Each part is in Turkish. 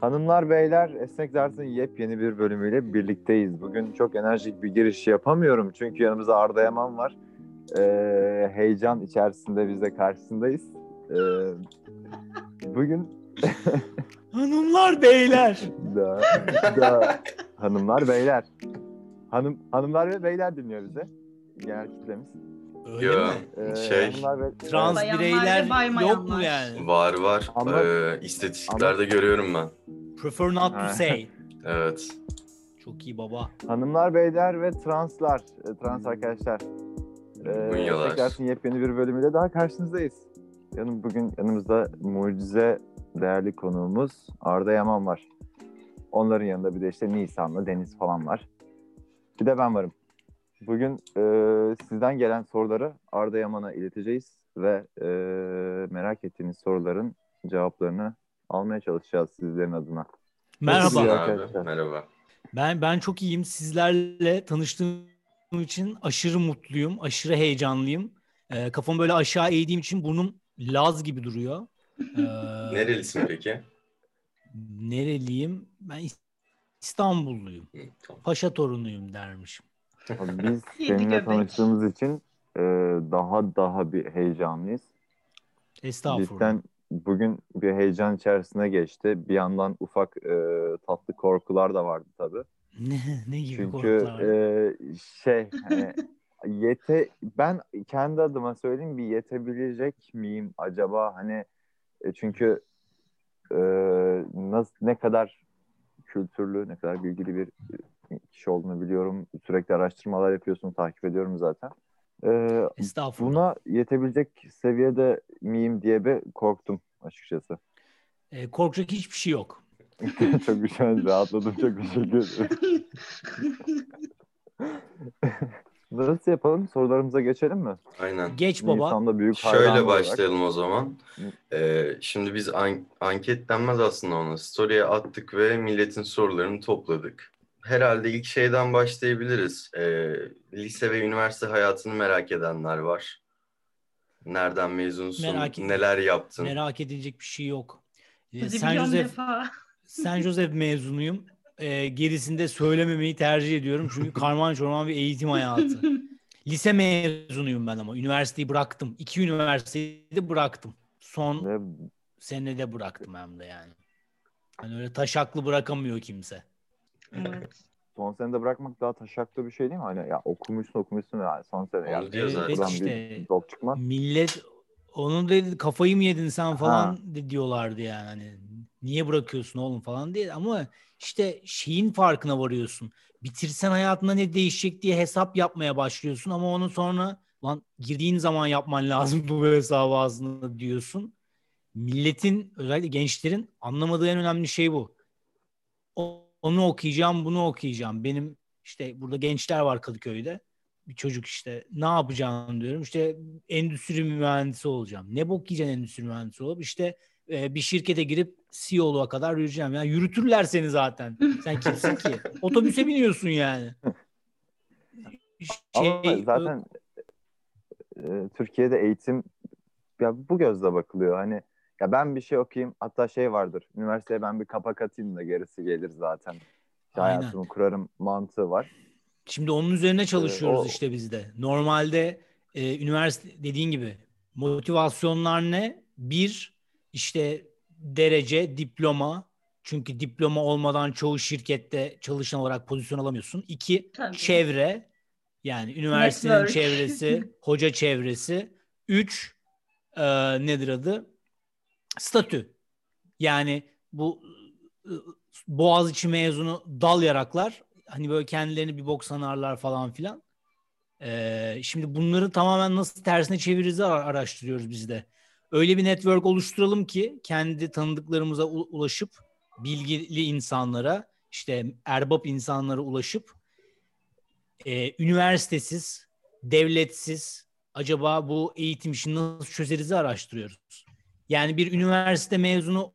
Hanımlar beyler Esnek Ders'in yepyeni bir bölümüyle birlikteyiz. Bugün çok enerjik bir giriş yapamıyorum çünkü yanımızda Arda Yaman var. Ee, heyecan içerisinde biz de karşısındayız. Ee, bugün Hanımlar beyler. da, da, hanımlar beyler. Hanım hanımlar ve beyler dinliyor bize. Genel kitlemiz. Öyle Yo. mi? Ee, Şey, ve- Trans Bayanlar bireyler yok mu yani? Var var. Ama- Ee, istatistiklerde görüyorum ben. Prefer not to say. Evet. Çok iyi baba. Hanımlar, beyler ve translar, e, trans arkadaşlar. Ee. Tekrarın yepyeni bir bölümüyle daha karşınızdayız. Yanım bugün yanımızda mucize değerli konuğumuz Arda Yaman var. Onların yanında bir de işte Nisan'la Deniz falan var. Bir de ben varım. Bugün e, sizden gelen soruları Arda Yaman'a ileteceğiz ve e, merak ettiğiniz soruların cevaplarını almaya çalışacağız sizlerin adına. Merhaba. Abi, merhaba. Ben ben çok iyiyim. Sizlerle tanıştığım için aşırı mutluyum, aşırı heyecanlıyım. Ee, kafamı böyle aşağı eğdiğim için burnum Laz gibi duruyor. Ee, Nerelisin peki? Nereliyim? Ben İs- İstanbulluyum. Hı, tamam. Paşa torunuyum dermişim. Biz seninle tanıştığımız için e, daha daha bir heyecanlıyız. Estağfurullah. Cidden bugün bir heyecan içerisine geçti. Bir yandan ufak e, tatlı korkular da vardı tabii. Ne, ne gibi Çünkü korkular? e, şey hani yete ben kendi adıma söyleyeyim bir yetebilecek miyim acaba hani e, çünkü e, nasıl ne kadar kültürlü ne kadar bilgili bir kişi olduğunu biliyorum. Sürekli araştırmalar yapıyorsun, takip ediyorum zaten. E, Estağfurullah. buna yetebilecek seviyede miyim diye bir korktum açıkçası. Ee, korkacak hiçbir şey yok. çok güzel, rahatladım. Çok teşekkür ederim. Nasıl yapalım? Sorularımıza geçelim mi? Aynen. Geç baba. Nisan'da büyük Şöyle olarak. başlayalım o zaman. Ee, şimdi biz an- anket denmez aslında ona. Story'e attık ve milletin sorularını topladık. Herhalde ilk şeyden başlayabiliriz. Ee, lise ve üniversite hayatını merak edenler var. Nereden mezunsun? Merak neler yaptın? Merak edilecek bir şey yok. Sen defa. Sen Joseph mezunuyum. Ee, gerisinde söylememeyi tercih ediyorum. Çünkü karman çorman bir eğitim hayatı. Lise mezunuyum ben ama. Üniversiteyi bıraktım. İki üniversiteyi de bıraktım. Son Ve senede bıraktım hem de yani. Hani öyle taşaklı bırakamıyor kimse. Evet. son senede bırakmak daha taşaklı bir şey değil mi? Hani ya okumuşsun okumuşsun yani son sene. Onu Yani diyor Evet, zaten. buradan işte. bir çıkmaz. Millet onun dedi kafayı mı yedin sen falan Ha. de diyorlardı yani. Hani, niye bırakıyorsun oğlum falan diye ama işte şeyin farkına varıyorsun. Bitirsen hayatında ne değişecek diye hesap yapmaya başlıyorsun ama onu sonra lan girdiğin zaman yapman lazım bu hesabı aslında diyorsun. Milletin özellikle gençlerin anlamadığı en önemli şey bu. O- Onu okuyacağım, bunu okuyacağım. Benim işte burada gençler var Kadıköy'de bir çocuk işte ne yapacağım diyorum. İşte endüstri mühendisi olacağım. Ne bok yiyeceksin endüstri mühendisi olup işte e, bir şirkete girip CEO'luğa kadar yürüyeceğim. Yani yürütürler seni zaten. Sen kimsin ki? Otobüse biniyorsun yani. Ama Şey, zaten e, Türkiye'de eğitim ya bu gözle bakılıyor. Hani ya ben bir şey okuyayım hatta şey vardır. Üniversiteye ben bir kapak atayım da gerisi gelir zaten. İşte Aynen. hayatımı kurarım mantığı var. Şimdi onun üzerine çalışıyoruz o- işte biz de. Normalde e, üniversite dediğin gibi motivasyonlar ne? Bir işte derece, diploma. Çünkü diploma olmadan çoğu şirkette çalışan olarak pozisyon alamıyorsun. İki, Tabii. çevre. Yani üniversitenin Network. çevresi, hoca çevresi. Üç, e, nedir adı? Statü. Yani bu e, Boğaziçi mezunu dal yaraklar hani böyle kendilerini bir bok sanarlar falan filan. Ee, şimdi bunları tamamen nasıl tersine çeviririz ara- araştırıyoruz biz de. Öyle bir network oluşturalım ki kendi tanıdıklarımıza ulaşıp bilgili insanlara işte erbap insanlara ulaşıp e, üniversitesiz, devletsiz acaba bu eğitim işini nasıl çözeriz araştırıyoruz. Yani bir üniversite mezunu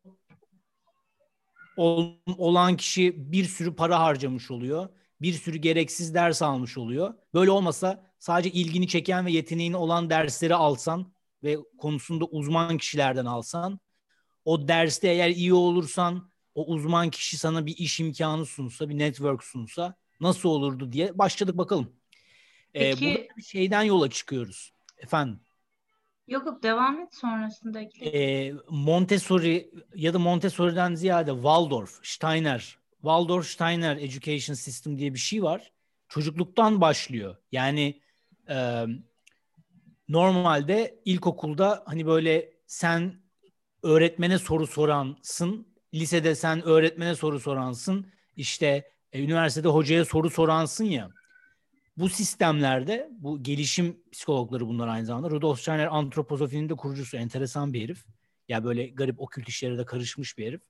ol- olan kişi bir sürü para harcamış oluyor. Bir sürü gereksiz ders almış oluyor. Böyle olmasa sadece ilgini çeken ve yeteneğini olan dersleri alsan ve konusunda uzman kişilerden alsan o derste eğer iyi olursan o uzman kişi sana bir iş imkanı sunsa, bir network sunsa nasıl olurdu diye başladık bakalım. Ee, Peki- burada bir şeyden yola çıkıyoruz. Efendim, Yok yok devam et sonrasındaki. e, Montessori ya da Montessori'den ziyade Waldorf, Steiner, Waldorf Steiner Education System diye bir şey var. Çocukluktan başlıyor. Yani e, normalde ilkokulda hani böyle sen öğretmene soru soransın, lisede sen öğretmene soru soransın, işte e, üniversitede hocaya soru soransın ya. Bu sistemlerde bu gelişim psikologları bunlar aynı zamanda. Rudolf Steiner antroposofinin de kurucusu. Enteresan bir herif. Ya böyle garip okült işlere de karışmış bir herif.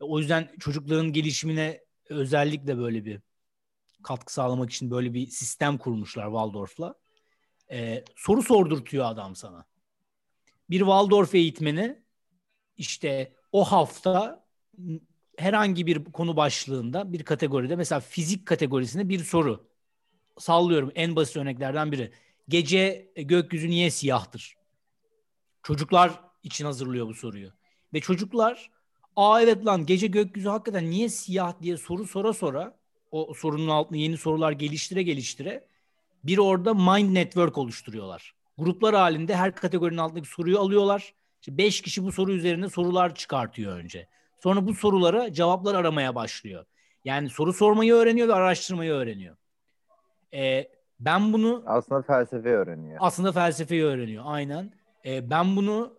E, O yüzden çocukların gelişimine özellikle böyle bir katkı sağlamak için böyle bir sistem kurmuşlar Waldorf'la. Ee, soru sordurtuyor adam sana. Bir Waldorf eğitmeni işte o hafta herhangi bir konu başlığında bir kategoride mesela fizik kategorisinde bir soru. Sallıyorum en basit örneklerden biri. Gece gökyüzü niye siyahtır? Çocuklar için hazırlıyor bu soruyu. Ve çocuklar aa evet lan gece gökyüzü hakikaten niye siyah diye soru sora sora o sorunun altına yeni sorular geliştire geliştire bir orada mind network oluşturuyorlar. Gruplar halinde her kategorinin altındaki soruyu alıyorlar. İşte beş kişi bu soru üzerine sorular çıkartıyor önce. Sonra bu sorulara cevaplar aramaya başlıyor. Yani soru sormayı öğreniyor ve araştırmayı öğreniyor. Ee, ben bunu Aslında felsefe öğreniyor. aslında felsefeyi öğreniyor. Aynen. Ee, ben bunu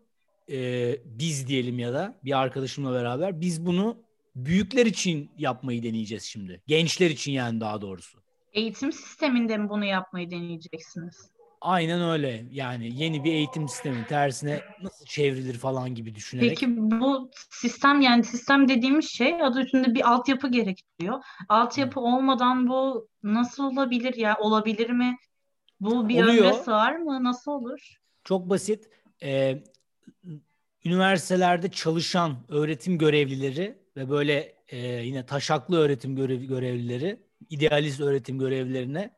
e, biz diyelim ya da bir arkadaşımla beraber biz bunu büyükler için yapmayı deneyeceğiz şimdi. Gençler için yani daha doğrusu. Eğitim sisteminde mi bunu yapmayı deneyeceksiniz? Aynen öyle. Yani yeni bir eğitim sistemi tersine nasıl çevrilir falan gibi düşünerek. Peki bu sistem yani sistem dediğimiz şey adı üstünde bir altyapı gerektiriyor. Altyapı olmadan bu nasıl olabilir ya olabilir mi? Bu bir Oluyor. ömre sığar mı? Nasıl olur? Çok basit. Ee, üniversitelerde çalışan öğretim görevlileri ve böyle e, yine taşaklı öğretim görev, görevlileri, idealist öğretim görevlilerine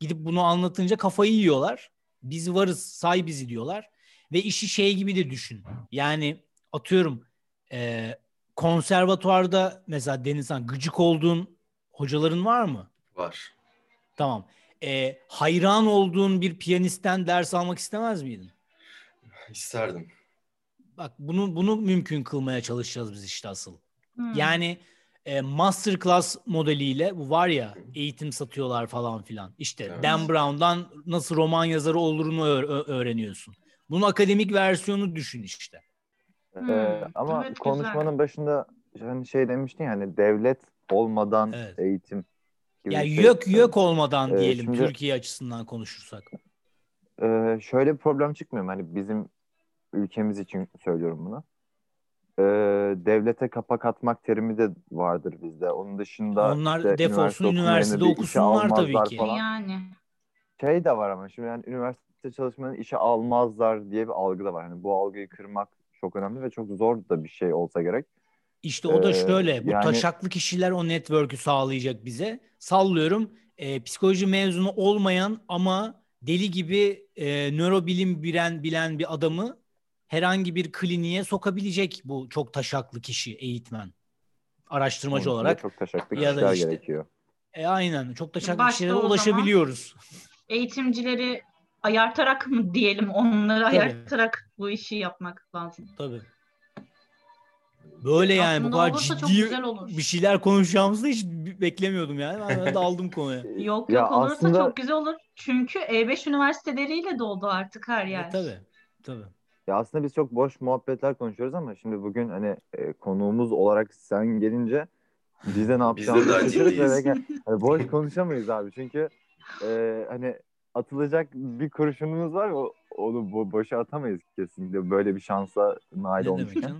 gidip bunu anlatınca kafayı yiyorlar. Biz varız, say bizi diyorlar. Ve işi şey gibi de düşün. Yani atıyorum e, konservatuvarda mesela Denizhan gıcık olduğun hocaların var mı? Var. Tamam. E, hayran olduğun bir piyanistten ders almak istemez miydin? İsterdim. Bak bunu bunu mümkün kılmaya çalışacağız biz işte asıl. Hmm. Yani e, masterclass modeliyle bu var ya eğitim satıyorlar falan filan. İşte Evet. Dan Brown'dan nasıl roman yazarı olurunu öğreniyorsun. Bunun akademik versiyonu düşün işte. Hmm, Ee, ama evet, güzel. konuşmanın başında hani şey demiştin ya hani devlet olmadan Evet. eğitim gibi Ya bir şey. yök yök olmadan Ee, diyelim şimdi- Türkiye açısından konuşursak. Ee, şöyle bir problem çıkmıyor mu? Hani bizim ülkemiz için söylüyorum bunu. Ee, devlete kapak atmak terimi de vardır bizde. Onun dışında Onlar işte defolsun, üniversite üniversitede okusunlar tabii ki. Falan. Yani Şey de var ama şimdi yani üniversite çalışmanın işe almazlar diye bir algı da var. Hani bu algıyı kırmak çok önemli ve çok zor da bir şey olsa gerek. İşte o da Ee, şöyle. Bu yani- taşaklı kişiler o network'ü sağlayacak bize. Sallıyorum. e, psikoloji mezunu olmayan ama deli gibi e, nörobilim bilen bilen bir adamı herhangi bir kliniğe sokabilecek bu çok taşaklı kişi eğitmen. Araştırmacı Onun de olarak. çok taşaklı ya da işte- gerekiyor. E, aynen. Çok taşaklı Başta kişilere ulaşabiliyoruz. eğitimcileri ayartarak mı diyelim onları ayartarak bu işi yapmak lazım. Tabii. Böyle yani bu Aslında kadar olursa çok ciddi güzel olur. bir şeyler konuşacağımızı hiç beklemiyordum yani. Ben daldım konuya. Yok Ya yok olursa aslında- çok güzel olur. Çünkü E5 üniversiteleriyle doldu artık her yer. E, tabii. Tabii. Ya aslında biz çok boş muhabbetler konuşuyoruz ama şimdi bugün hani e, konuğumuz olarak sen gelince biz de ne yapacağımızı hani boş konuşamayız abi çünkü e, hani atılacak bir kurşunumuz var o onu bo- boşa atamayız kesinlikle böyle bir şansa nail olmuşken.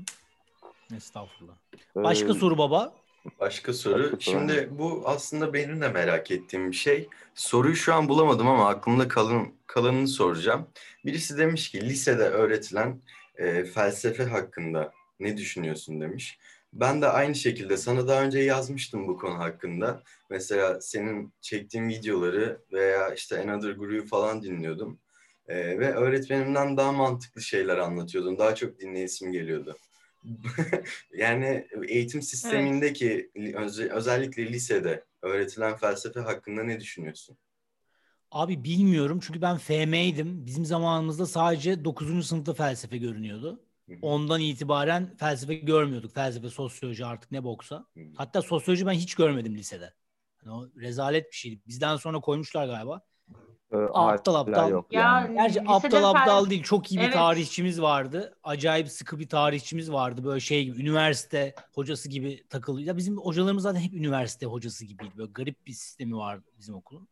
Estağfurullah. Ee, Başka soru baba? Başka soru. Başka soru, Şimdi bu aslında benim de merak ettiğim bir şey. Soruyu şu an bulamadım ama aklımda kalın, kalanını soracağım. Birisi demiş ki lisede öğretilen e, felsefe hakkında ne düşünüyorsun demiş. Ben de aynı şekilde sana daha önce yazmıştım bu konu hakkında. Mesela senin çektiğin videoları veya işte Another Guru'yu falan dinliyordum. E, ve öğretmenimden daha mantıklı şeyler anlatıyordun. Daha çok dinleyesim geliyordu. yani eğitim sistemindeki öz- özellikle lisede öğretilen felsefe hakkında ne düşünüyorsun? Abi bilmiyorum çünkü ben FM'ydim. Bizim zamanımızda sadece 9. sınıfta felsefe görünüyordu. Ondan itibaren felsefe görmüyorduk. Felsefe, sosyoloji artık ne boksa. Hatta sosyoloji ben hiç görmedim lisede. Yani o rezalet bir şeydi. Bizden sonra koymuşlar galiba. Ee, Aptal aptal. Yok Ya yani. Gerçi aptal aptal değil. Çok iyi bir Evet. tarihçimiz vardı. Acayip sıkı bir tarihçimiz vardı. Böyle şey gibi üniversite hocası gibi takılıyor. Ya bizim hocalarımız zaten hep üniversite hocası gibiydi. Böyle garip bir sistemi vardı bizim okulun.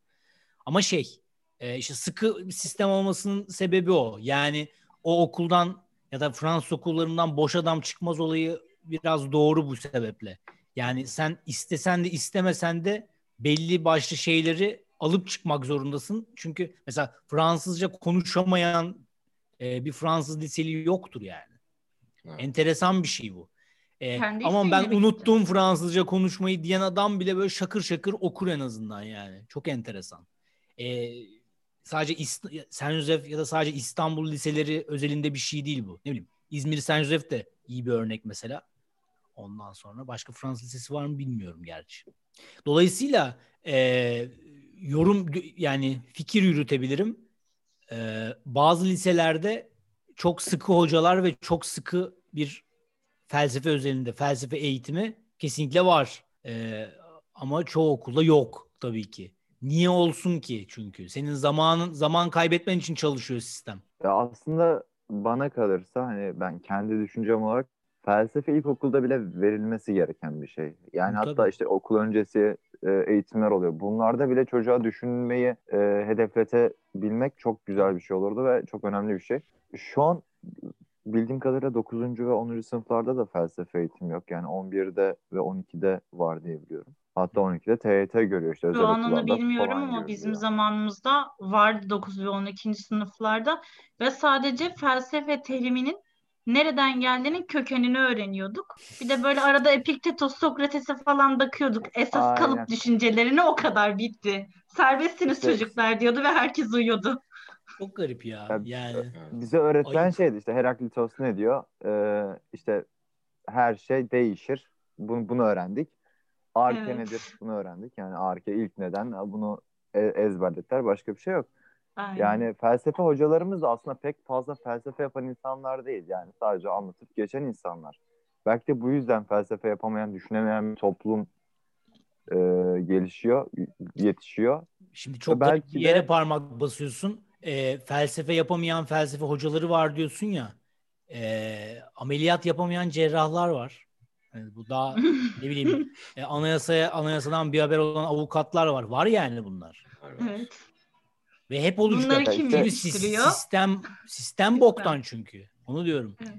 Ama şey e, işte sıkı bir sistem olmasının sebebi o. Yani o okuldan ya da Fransız okullarından boş adam çıkmaz olayı biraz doğru bu sebeple. Yani sen istesen de istemesen de belli başlı şeyleri alıp çıkmak zorundasın. Çünkü mesela Fransızca konuşamayan e, bir Fransız liseli yoktur yani. Evet. Enteresan bir şey bu. E, Kendi ama ben unuttum Fransızca konuşmayı diyen adam bile böyle şakır şakır okur en azından yani. Çok enteresan. E, sadece İst- Saint Joseph ya da sadece İstanbul liseleri özelinde bir şey değil bu. Ne bileyim İzmir Saint Joseph de iyi bir örnek mesela. Ondan sonra başka Fransız lisesi var mı bilmiyorum gerçi. Dolayısıyla e, yorum yani fikir yürütebilirim. E, bazı liselerde çok sıkı hocalar ve çok sıkı bir felsefe özelinde felsefe eğitimi kesinlikle var. E, ama çoğu okulda yok tabii ki. Niye olsun ki çünkü? Senin zamanın zaman kaybetmen için çalışıyor sistem. Ya aslında bana kalırsa hani ben kendi düşüncem olarak felsefe ilkokulda bile verilmesi gereken bir şey. Yani Tabii. hatta işte okul öncesi e, eğitimler oluyor. Bunlarda bile çocuğa düşünmeyi e, hedefletebilmek çok güzel bir şey olurdu ve çok önemli bir şey. Şu an bildiğim kadarıyla 9. ve 10. sınıflarda da felsefe eğitimi yok. Yani 11'de ve 12'de var diye biliyorum. Hatta 12'de TYT görüyor işte Şu an onu bilmiyorum ama bizim zamanımızda vardı 9 ve 12. sınıflarda ve sadece felsefe teriminin nereden geldiğinin kökenini öğreniyorduk. Bir de böyle arada Epiktetos, Sokrates'e falan bakıyorduk. Esas Aynen. kalıp düşüncelerini o kadar bitti. Serbestsiniz İşte- çocuklar diyordu ve herkes uyuyordu. Çok garip ya. Ya, Yani Evet. Bize öğretilen Ayıp. şeydi işte Heraklitos ne diyor? Ee, işte her şey değişir. Bunu, bunu öğrendik. Arke Evet. nedir? Bunu öğrendik. Yani arke ilk neden? Bunu e- ezberlettiler. Başka bir şey yok. Aynen. Yani felsefe hocalarımız da aslında pek fazla felsefe yapan insanlar değil. Yani sadece anlatıp geçen insanlar. Belki de bu yüzden felsefe yapamayan, düşünemeyen bir toplum e, gelişiyor, yetişiyor. Şimdi çok Belki bir de- yere parmak basıyorsun. Ee, felsefe yapamayan felsefe hocaları var diyorsun ya. Ee, ameliyat yapamayan cerrahlar var. Yani bu daha ne bileyim e, anayasaya anayasadan bir haber olan avukatlar var. Var yani bunlar. Evet. Ve hep olacak. Bunları kim Çünkü yetiştiriyor? sistem sistem boktan çünkü. Onu diyorum. Evet.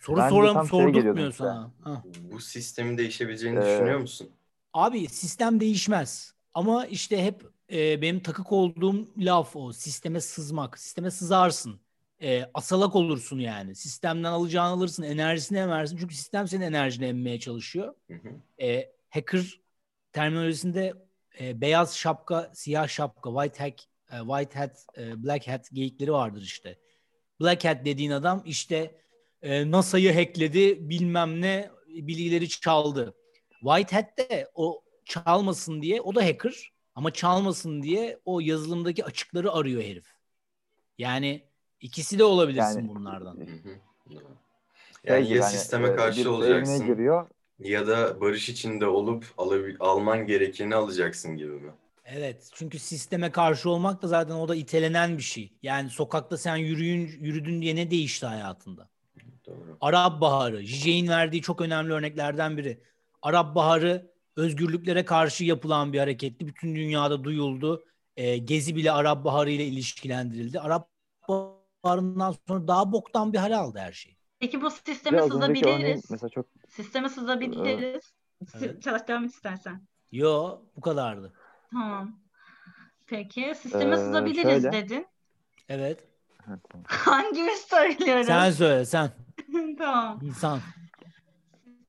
Soru şeye sordurtmuyor sana. Ha. Bu sistemin değişebileceğini Ee, düşünüyor musun? Abi sistem değişmez. Ama işte hep e, benim takık olduğum laf o. Sisteme sızmak. Sisteme sızarsın. E, asalak olursun yani. Sistemden alacağını alırsın. Enerjisini emersin. Çünkü sistem senin enerjini emmeye çalışıyor. Hı hı. E, hacker terminolojisinde e, beyaz şapka, siyah şapka, white hack, white hat, e, black hat geyikleri vardır işte. Black hat dediğin adam işte e, NASA'yı hackledi, bilmem ne bilgileri çaldı. White hat de o çalmasın diye o da hacker ama çalmasın diye o yazılımdaki açıkları arıyor herif. Yani ikisi de olabilirsin Yani- bunlardan. Hı hı. Doğru. Şey Yani gibi ya hani, sisteme e, karşı olacaksın giriyor. ya da barış içinde olup alabil- alman gerekeni alacaksın gibi mi? Evet çünkü sisteme karşı olmak da zaten o da itelenen bir şey. Yani sokakta sen yürüyün, yürüdün diye ne değişti hayatında? Doğru. Arap Baharı, Zizek'in verdiği çok önemli örneklerden biri. Arap Baharı özgürlüklere karşı yapılan bir hareketti. Bütün dünyada duyuldu. Ee, Gezi bile Arap Baharı ile ilişkilendirildi. Arap Baharı'ndan sonra daha boktan bir hal aldı her şey. Peki bu sisteme Biraz örneğin sızabiliriz. mesela çok Sisteme sızabiliriz. Evet. Çalış devam et istersen. Yo bu kadardı. Tamam. Peki sisteme Ee, sızabiliriz şöyle. dedin. Evet. Tamam. Hangimiz söylüyoruz? Sen söyle sen. Tamam. İnsan.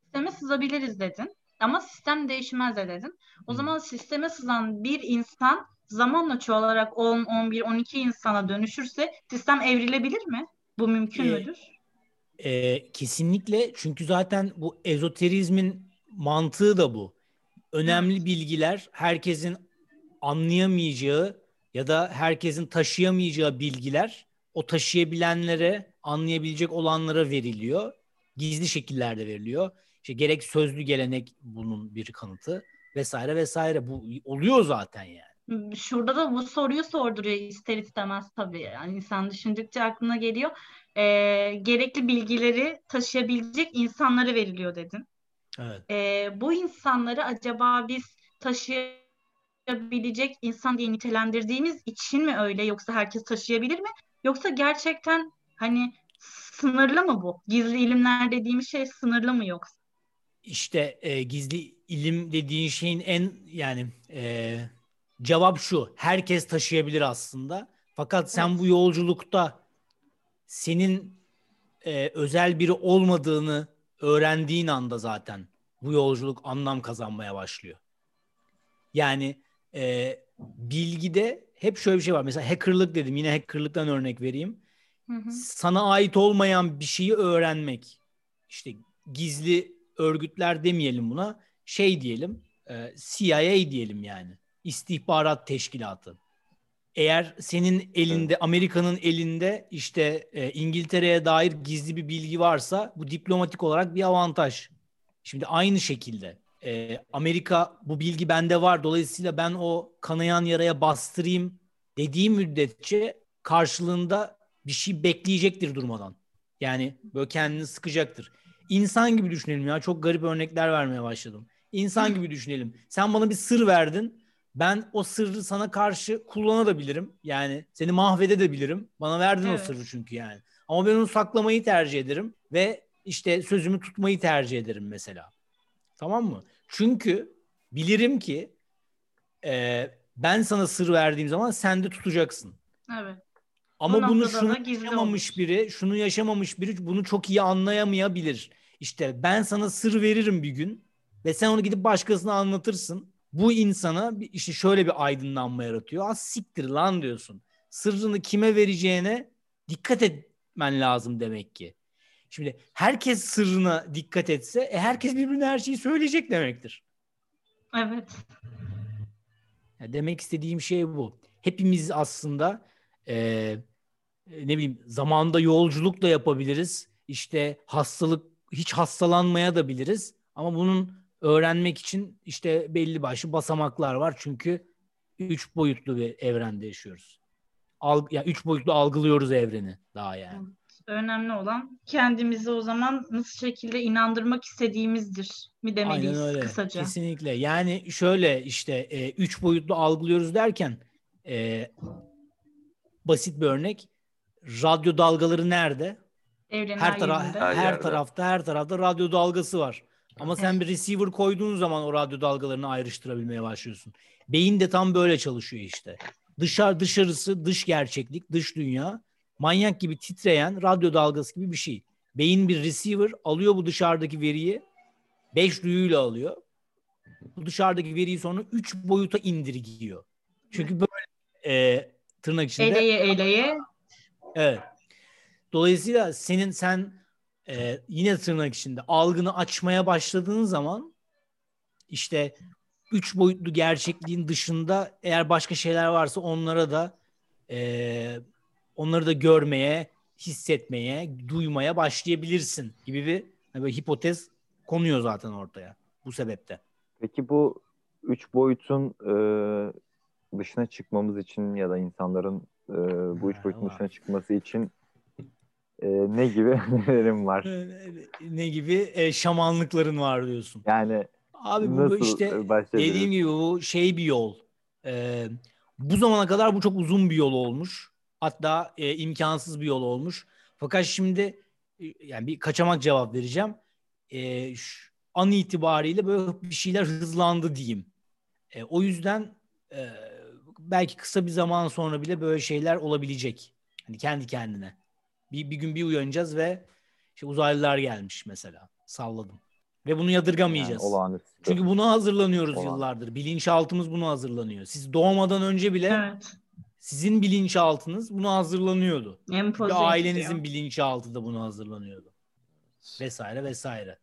Sisteme sızabiliriz dedin. Ama sistem değişmez de dedin. O Hı. zaman sisteme sızan bir insan zamanla çoğalarak 10, 11, 12 insana dönüşürse sistem evrilebilir mi? Bu mümkün Ee, müdür? Ee, kesinlikle çünkü zaten bu ezoterizmin mantığı da bu. Önemli bilgiler herkesin anlayamayacağı ya da herkesin taşıyamayacağı bilgiler o taşıyabilenlere, anlayabilecek olanlara veriliyor. Gizli şekillerde veriliyor. İşte gerek sözlü gelenek bunun bir kanıtı vesaire vesaire. Bu oluyor zaten yani. Şurada da bu soruyu sorduruyor ister istemez tabii. Yani insan düşündükçe aklına geliyor. Ee, gerekli bilgileri taşıyabilecek insanlara veriliyor dedin. Evet. Ee, bu insanları acaba biz taşıyabilecek insan diye nitelendirdiğimiz için mi öyle yoksa herkes taşıyabilir mi? Yoksa gerçekten hani sınırlı mı bu? Gizli ilimler dediğimiz şey sınırlı mı yoksa? İşte e, gizli ilim dediğin şeyin en yani e, cevap şu. Herkes taşıyabilir aslında. Fakat sen Evet. bu yolculukta senin e, özel biri olmadığını öğrendiğin anda zaten bu yolculuk anlam kazanmaya başlıyor. Yani e, bilgide hep şöyle bir şey var. Mesela hackerlık dedim. Yine hackerlıktan örnek vereyim. Hı hı. Sana ait olmayan bir şeyi öğrenmek. İşte gizli örgütler demeyelim buna. Şey diyelim. e, CIA diyelim yani. İstihbarat teşkilatı. Eğer senin elinde, Amerika'nın elinde işte e, İngiltere'ye dair gizli bir bilgi varsa bu diplomatik olarak bir avantaj. Şimdi aynı şekilde e, Amerika bu bilgi bende var dolayısıyla ben o kanayan yaraya bastırayım dediği müddetçe karşılığında bir şey bekleyecektir durmadan. Yani böyle kendini sıkacaktır. İnsan gibi düşünelim ya. Çok garip örnekler vermeye başladım. İnsan gibi düşünelim. Sen bana bir sır verdin. Ben o sırrı sana karşı kullanabilirim. Yani seni mahvedebilirim. Bana verdin Evet. o sırrı çünkü yani. Ama ben onu saklamayı tercih ederim ve işte sözümü tutmayı tercih ederim mesela. Tamam mı? Çünkü bilirim ki e, ben sana sır verdiğim zaman sen de tutacaksın. Evet. Ama Bu bunu şunu yaşamamış olmuş. biri, şunu yaşamamış biri bunu çok iyi anlayamayabilir. İşte ben sana sır veririm bir gün ve sen onu gidip başkasına anlatırsın. Bu insana işte şöyle bir aydınlanma yaratıyor. Az siktir lan diyorsun. Sırrını kime vereceğine dikkat etmen lazım demek ki. Şimdi herkes sırrına dikkat etse e, herkes birbirine her şeyi söyleyecek demektir. Evet. Ya demek istediğim şey bu. Hepimiz aslında e, ne bileyim zamanda yolculuk da yapabiliriz. İşte hastalık hiç hastalanmaya da biliriz. Ama bunun öğrenmek için işte belli başlı basamaklar var. Çünkü üç boyutlu bir evrende yaşıyoruz. Alg ya üç boyutlu algılıyoruz evreni daha yani. Önemli olan kendimizi o zaman nasıl şekilde inandırmak istediğimizdir mi demeliyiz Aynen öyle. kısaca. Kesinlikle. Yani şöyle işte e, üç boyutlu algılıyoruz derken e, basit bir örnek. Radyo dalgaları nerede? Evrenin Her, tara- her, Her tarafta her tarafta radyo dalgası var. Ama sen bir receiver koyduğun zaman o radyo dalgalarını ayrıştırabilmeye başlıyorsun. Beyin de tam böyle çalışıyor işte. Dışarı dışarısı dış gerçeklik, dış dünya manyak gibi titreyen radyo dalgası gibi bir şey. Beyin bir receiver alıyor bu dışarıdaki veriyi. Beş duyuyla alıyor. Bu dışarıdaki veriyi sonra üç boyuta indirgiyor. Çünkü böyle e, tırnak içinde Eleye eleye Evet. Dolayısıyla senin sen e, yine tırnak içinde algını açmaya başladığın zaman işte üç boyutlu gerçekliğin dışında eğer başka şeyler varsa onlara da e, onları da görmeye, hissetmeye, duymaya başlayabilirsin gibi bir hani böyle hipotez konuyor zaten ortaya bu sebepte. Peki bu üç boyutun e, dışına çıkmamız için ya da insanların e, bu üç boyutun dışına çıkması için e, ne gibi önerilerim var? ne gibi e, şamanlıkların var diyorsun. Yani Abi bu işte e? Dediğim gibi bu şey bir yol. Ee, bu zamana kadar bu çok uzun bir yol olmuş. Hatta e, imkansız bir yol olmuş. Fakat şimdi e, yani bir kaçamak cevap vereceğim. E, şu, an itibariyle böyle bir şeyler hızlandı diyeyim. E, o yüzden e, belki kısa bir zaman sonra bile böyle şeyler olabilecek. Hani kendi kendine. Bir, bir gün bir uyanacağız ve işte uzaylılar gelmiş mesela. Salladım. Ve bunu Yani yadırgamayacağız. olağanüstü. Çünkü buna hazırlanıyoruz Olan. yıllardır. Bilinçaltımız buna hazırlanıyor. Siz doğmadan önce bile evet. Sizin bilinçaltınız buna hazırlanıyordu. Empoze ailenizin ediliyor. bilinçaltı da buna hazırlanıyordu. vesaire vesaire.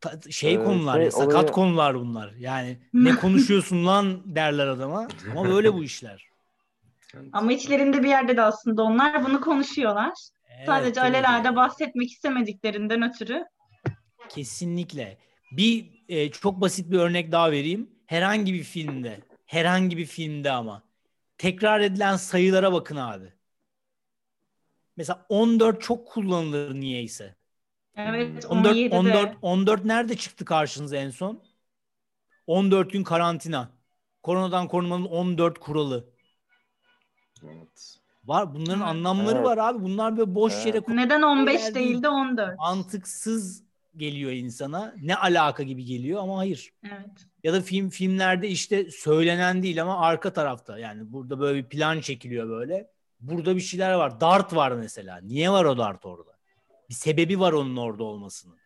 Ta- şey Ee, konular şey ya, sakat olayı- konular bunlar. Yani ne konuşuyorsun lan derler adama. Ama böyle bu işler. Ama içlerinde bir yerde de aslında onlar bunu konuşuyorlar. Evet, Sadece alelade bahsetmek istemediklerinden ötürü. Kesinlikle. Bir e, çok basit bir örnek daha vereyim. Herhangi bir filmde, herhangi bir filmde ama tekrar edilen sayılara bakın abi. Mesela 14 çok kullanılır niyeyse. Evet, 14 17'de. 14 14 nerede çıktı karşınıza en son? 14 gün karantina. Koronadan korunmanın 14 kuralı. evet. Var bunların Evet. anlamları Evet. var abi. Bunlar böyle boş Evet. yere Neden 15 Şeyler değil değil. de 14? mantıksız geliyor insana. Ne alaka gibi geliyor ama hayır. Evet. Ya da film filmlerde işte söylenen değil ama arka tarafta. Yani burada böyle bir plan çekiliyor böyle. Burada bir şeyler var. Dart var mesela. Niye var o dart orada? Bir sebebi var onun orada olmasının.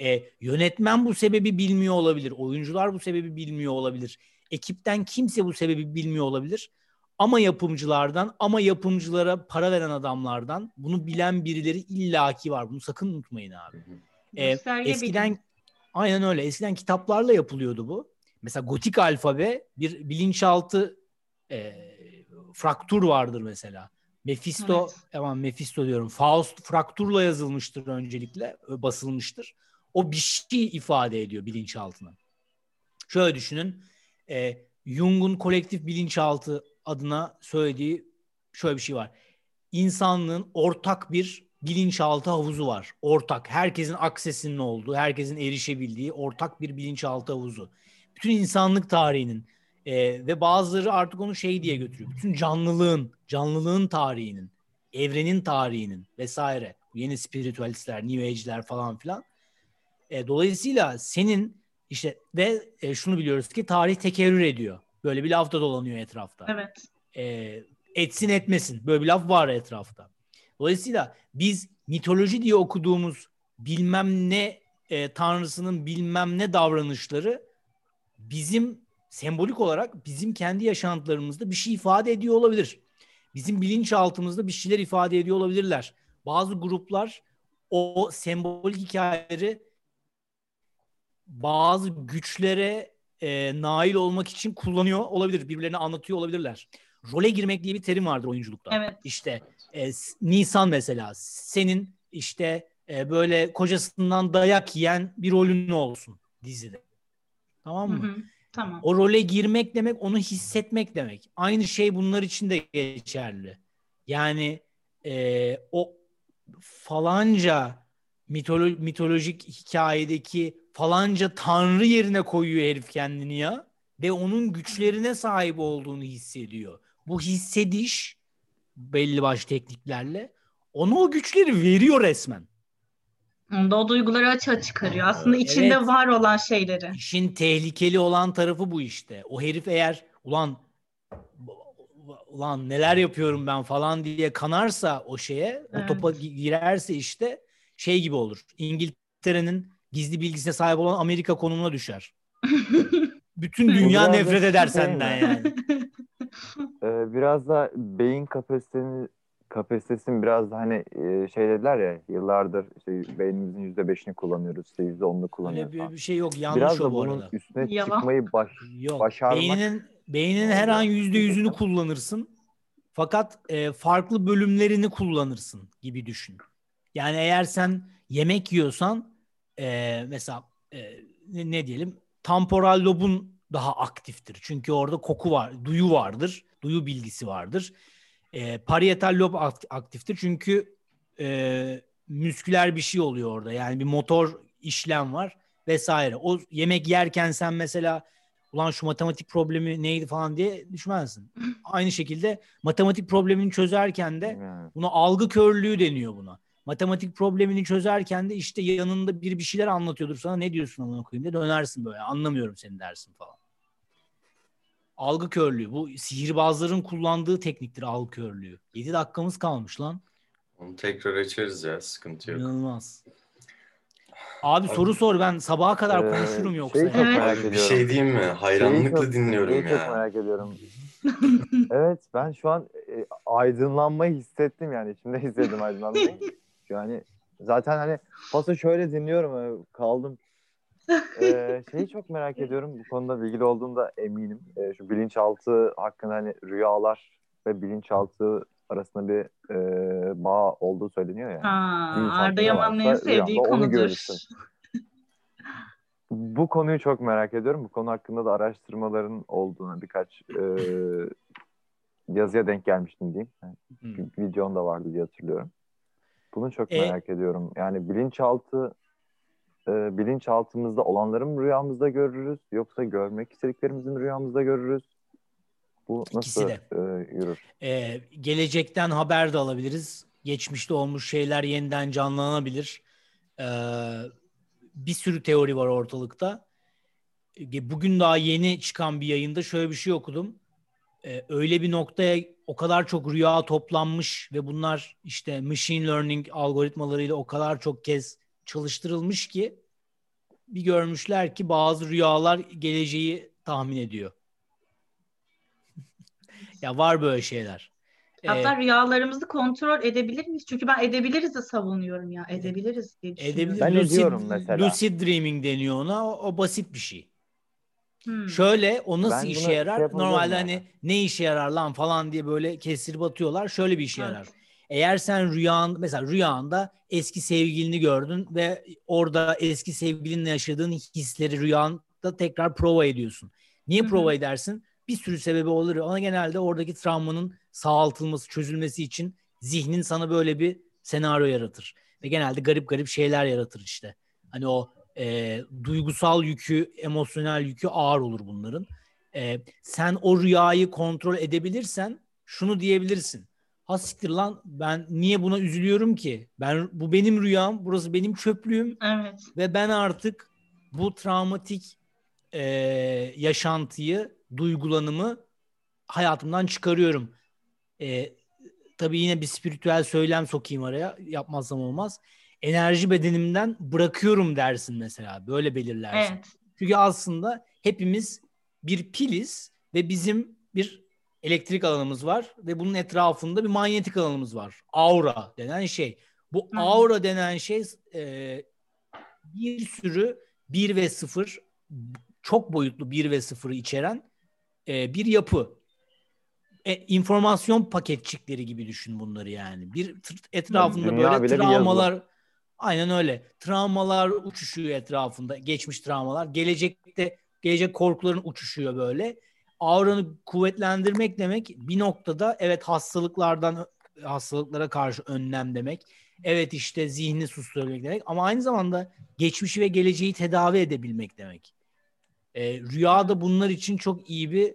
E, yönetmen bu sebebi bilmiyor olabilir. Oyuncular bu sebebi bilmiyor olabilir. Ekipten kimse bu sebebi bilmiyor olabilir. Ama yapımcılardan, ama yapımcılara para veren adamlardan bunu bilen birileri illaki var. Bunu sakın unutmayın abi. Ee, Gösterge eskiden bilim. aynen öyle. Eskiden kitaplarla yapılıyordu bu. Mesela gotik alfabe bir bilinçaltı e, fraktur vardır mesela. Mephisto, Evet. aman Mephisto diyorum. Faust frakturla yazılmıştır öncelikle, basılmıştır. O bir şey ifade ediyor bilinçaltına. Şöyle düşünün. E, Jung'un kolektif bilinçaltı adına söylediği şöyle bir şey var. İnsanlığın ortak bir bilinçaltı havuzu var. Ortak. Herkesin aksesinin olduğu, herkesin erişebildiği ortak bir bilinçaltı havuzu. Bütün insanlık tarihinin e, ve bazıları artık onu şey diye götürüyor. Bütün canlılığın, canlılığın tarihinin, evrenin tarihinin vesaire. Yeni spiritüalistler, New Age'ler falan filan. E, dolayısıyla senin işte ve e, şunu biliyoruz ki tarih tekerrür ediyor. Böyle bir laf da dolanıyor etrafta Evet. e, etsin etmesin. Böyle bir laf var etrafta. Dolayısıyla biz mitoloji diye okuduğumuz bilmem ne e, tanrısının bilmem ne davranışları bizim sembolik olarak bizim kendi yaşantılarımızda bir şey ifade ediyor olabilir. Bizim bilinçaltımızda bir şeyler ifade ediyor olabilirler. Bazı gruplar o sembolik hikayeleri bazı güçlere e, nail olmak için kullanıyor olabilir. Birbirlerine anlatıyor olabilirler. Role girmek diye bir terim vardır oyunculukta. Evet. İşte e, Nisan mesela senin işte e, böyle kocasından dayak yiyen bir rolün olsun dizide. Tamam Hı mı? hı. Tamam. O role girmek demek onu hissetmek demek. Aynı şey bunlar için de geçerli. Yani e, o falanca mitolo- mitolojik hikayedeki falanca tanrı yerine koyuyor herif kendini ya ve onun güçlerine sahip olduğunu hissediyor. Bu hissediş belli başlı tekniklerle ona o güçleri veriyor resmen. Onda o duyguları açığa çıkarıyor. Aslında içinde Evet. var olan şeyleri. İşin tehlikeli olan tarafı bu işte. O herif eğer ulan ulan neler yapıyorum ben falan diye kanarsa o şeye, o Evet. topa gi- girerse işte şey gibi olur. İngiltere'nin gizli bilgisine sahip olan Amerika konumuna düşer. Bütün dünya nefret eder şey senden yani. Ee, biraz da beyin kapasitesini kapasitesini biraz da hani e, şey dediler ya yıllardır işte beynimizin yüzde beşini kullanıyoruz işte yüzde onunu Öyle kullanıyoruz bir, falan. bir şey yok. Yanlış Biraz o da bu bunun arada. üstüne Yalan. çıkmayı baş Yok. başarmak- Beyninin beyninin her an yüzde yüzünü kullanırsın. Fakat e, farklı bölümlerini kullanırsın gibi düşün. Yani eğer sen yemek yiyorsan e, mesela e, ne, ne diyelim temporal lobun daha aktiftir. Çünkü orada koku var, duyu vardır, duyu bilgisi vardır. E, parietal lob akt- aktiftir çünkü e, müsküler bir şey oluyor orada. Yani bir motor işlem var vesaire. O yemek yerken sen mesela ulan şu matematik problemi neydi falan diye düşünmezsin. Aynı şekilde matematik problemini çözerken de buna algı körlüğü deniyor buna. Matematik problemini çözerken de işte yanında biri bir şeyler anlatıyordur sana ne diyorsun amına koyayım diye dönersin böyle anlamıyorum seni dersin falan. Algı körlüğü bu sihirbazların kullandığı tekniktir algı körlüğü. 7 dakikamız kalmış lan. Onu tekrar açarız ya sıkıntı yok. İnanılmaz. Abi soru sor ben sabaha kadar Ee, konuşurum yoksa. şeyi çok merak Abi bir şey diyeyim mi? Hayranlıkla Şeyi çok- dinliyorum şeyi çok ya. merak ediyorum. evet ben şu an e, aydınlanmayı hissettim yani içimde hissettim aydınlanmayı. Yani Zaten hani pası şöyle dinliyorum kaldım. Ee, şeyi çok merak ediyorum. Bu konuda bilgili olduğumda eminim. Ee, şu bilinçaltı hakkında hani rüyalar ve bilinçaltı arasında bir e, bağ olduğu söyleniyor ya. Ha, Arda Yaman'ın sevdiği konudur. Bu konuyu çok merak ediyorum. Bu konu hakkında da araştırmaların olduğuna birkaç e, yazıya denk gelmiştim diyeyim. Yani Hmm. bir videon da vardı diye hatırlıyorum. Bunu çok E- merak ediyorum. Yani bilinçaltı e, bilinçaltımızda olanları mı rüyamızda görürüz yoksa görmek istediklerimizi mi rüyamızda görürüz? Bu İkisi nasıl de. e, yürür? Ee, gelecekten haber de alabiliriz. Geçmişte olmuş şeyler yeniden canlanabilir. Ee, bir sürü teori var ortalıkta. Ee, Bugün daha yeni çıkan bir yayında şöyle bir şey okudum. Ee, öyle bir noktaya o kadar çok rüya toplanmış ve bunlar işte machine learning algoritmalarıyla o kadar çok kez çalıştırılmış ki bir görmüşler ki bazı rüyalar geleceği tahmin ediyor. ya var böyle şeyler. Ee, Hatta rüyalarımızı kontrol edebilir miyiz? Çünkü ben edebiliriz de savunuyorum ya. Edebiliriz diye düşünüyorum. Edebilir. Ben lucid, ediyorum mesela. lucid dreaming deniyor ona. O, o basit bir şey. Hmm. Şöyle o nasıl Ben işe şey yarar? Normalde yani. hani ne işe yarar lan falan diye böyle kestirip atıyorlar. Şöyle bir işe Evet. yarar. Eğer sen rüyan mesela rüyanda eski sevgilini gördün ve orada eski sevgilinle yaşadığın hisleri rüyanda tekrar prova ediyorsun. Niye Hı hı. prova edersin? Bir sürü sebebi olur. Ama genelde oradaki travmanın sağaltılması, çözülmesi için zihnin sana böyle bir senaryo yaratır. Ve genelde garip garip şeyler yaratır işte. Hani o e, duygusal yükü, emosyonel yükü ağır olur bunların. E, sen o rüyayı kontrol edebilirsen şunu diyebilirsin. Ha siktir lan ben niye buna üzülüyorum ki? Ben bu benim rüyam, burası benim çöplüğüm Evet. ve ben artık bu travmatik e, yaşantıyı, duygulanımı hayatımdan çıkarıyorum. E, tabii yine bir spiritüel söylem sokayım araya. Yapmazsam olmaz. Enerji bedenimden bırakıyorum dersin mesela. Böyle belirlersin. Evet. Çünkü aslında hepimiz bir piliz ve bizim bir elektrik alanımız var ve bunun etrafında bir manyetik alanımız var. Aura denen şey. Bu Hı. aura denen şey e, bir sürü 1 ve 0 çok boyutlu 1 ve 0'ı içeren e, bir yapı. E, informasyon paketçikleri gibi düşün bunları yani. Bir tr- etrafında dünya böyle travmalar aynen öyle. Travmalar uçuşuyor etrafında. Geçmiş travmalar. Gelecekte gelecek korkuların uçuşuyor böyle. Auranı kuvvetlendirmek demek bir noktada evet hastalıklardan hastalıklara karşı önlem demek. Evet işte zihni susturabilmek demek ama aynı zamanda geçmişi ve geleceği tedavi edebilmek demek. E, rüya da bunlar için çok iyi bir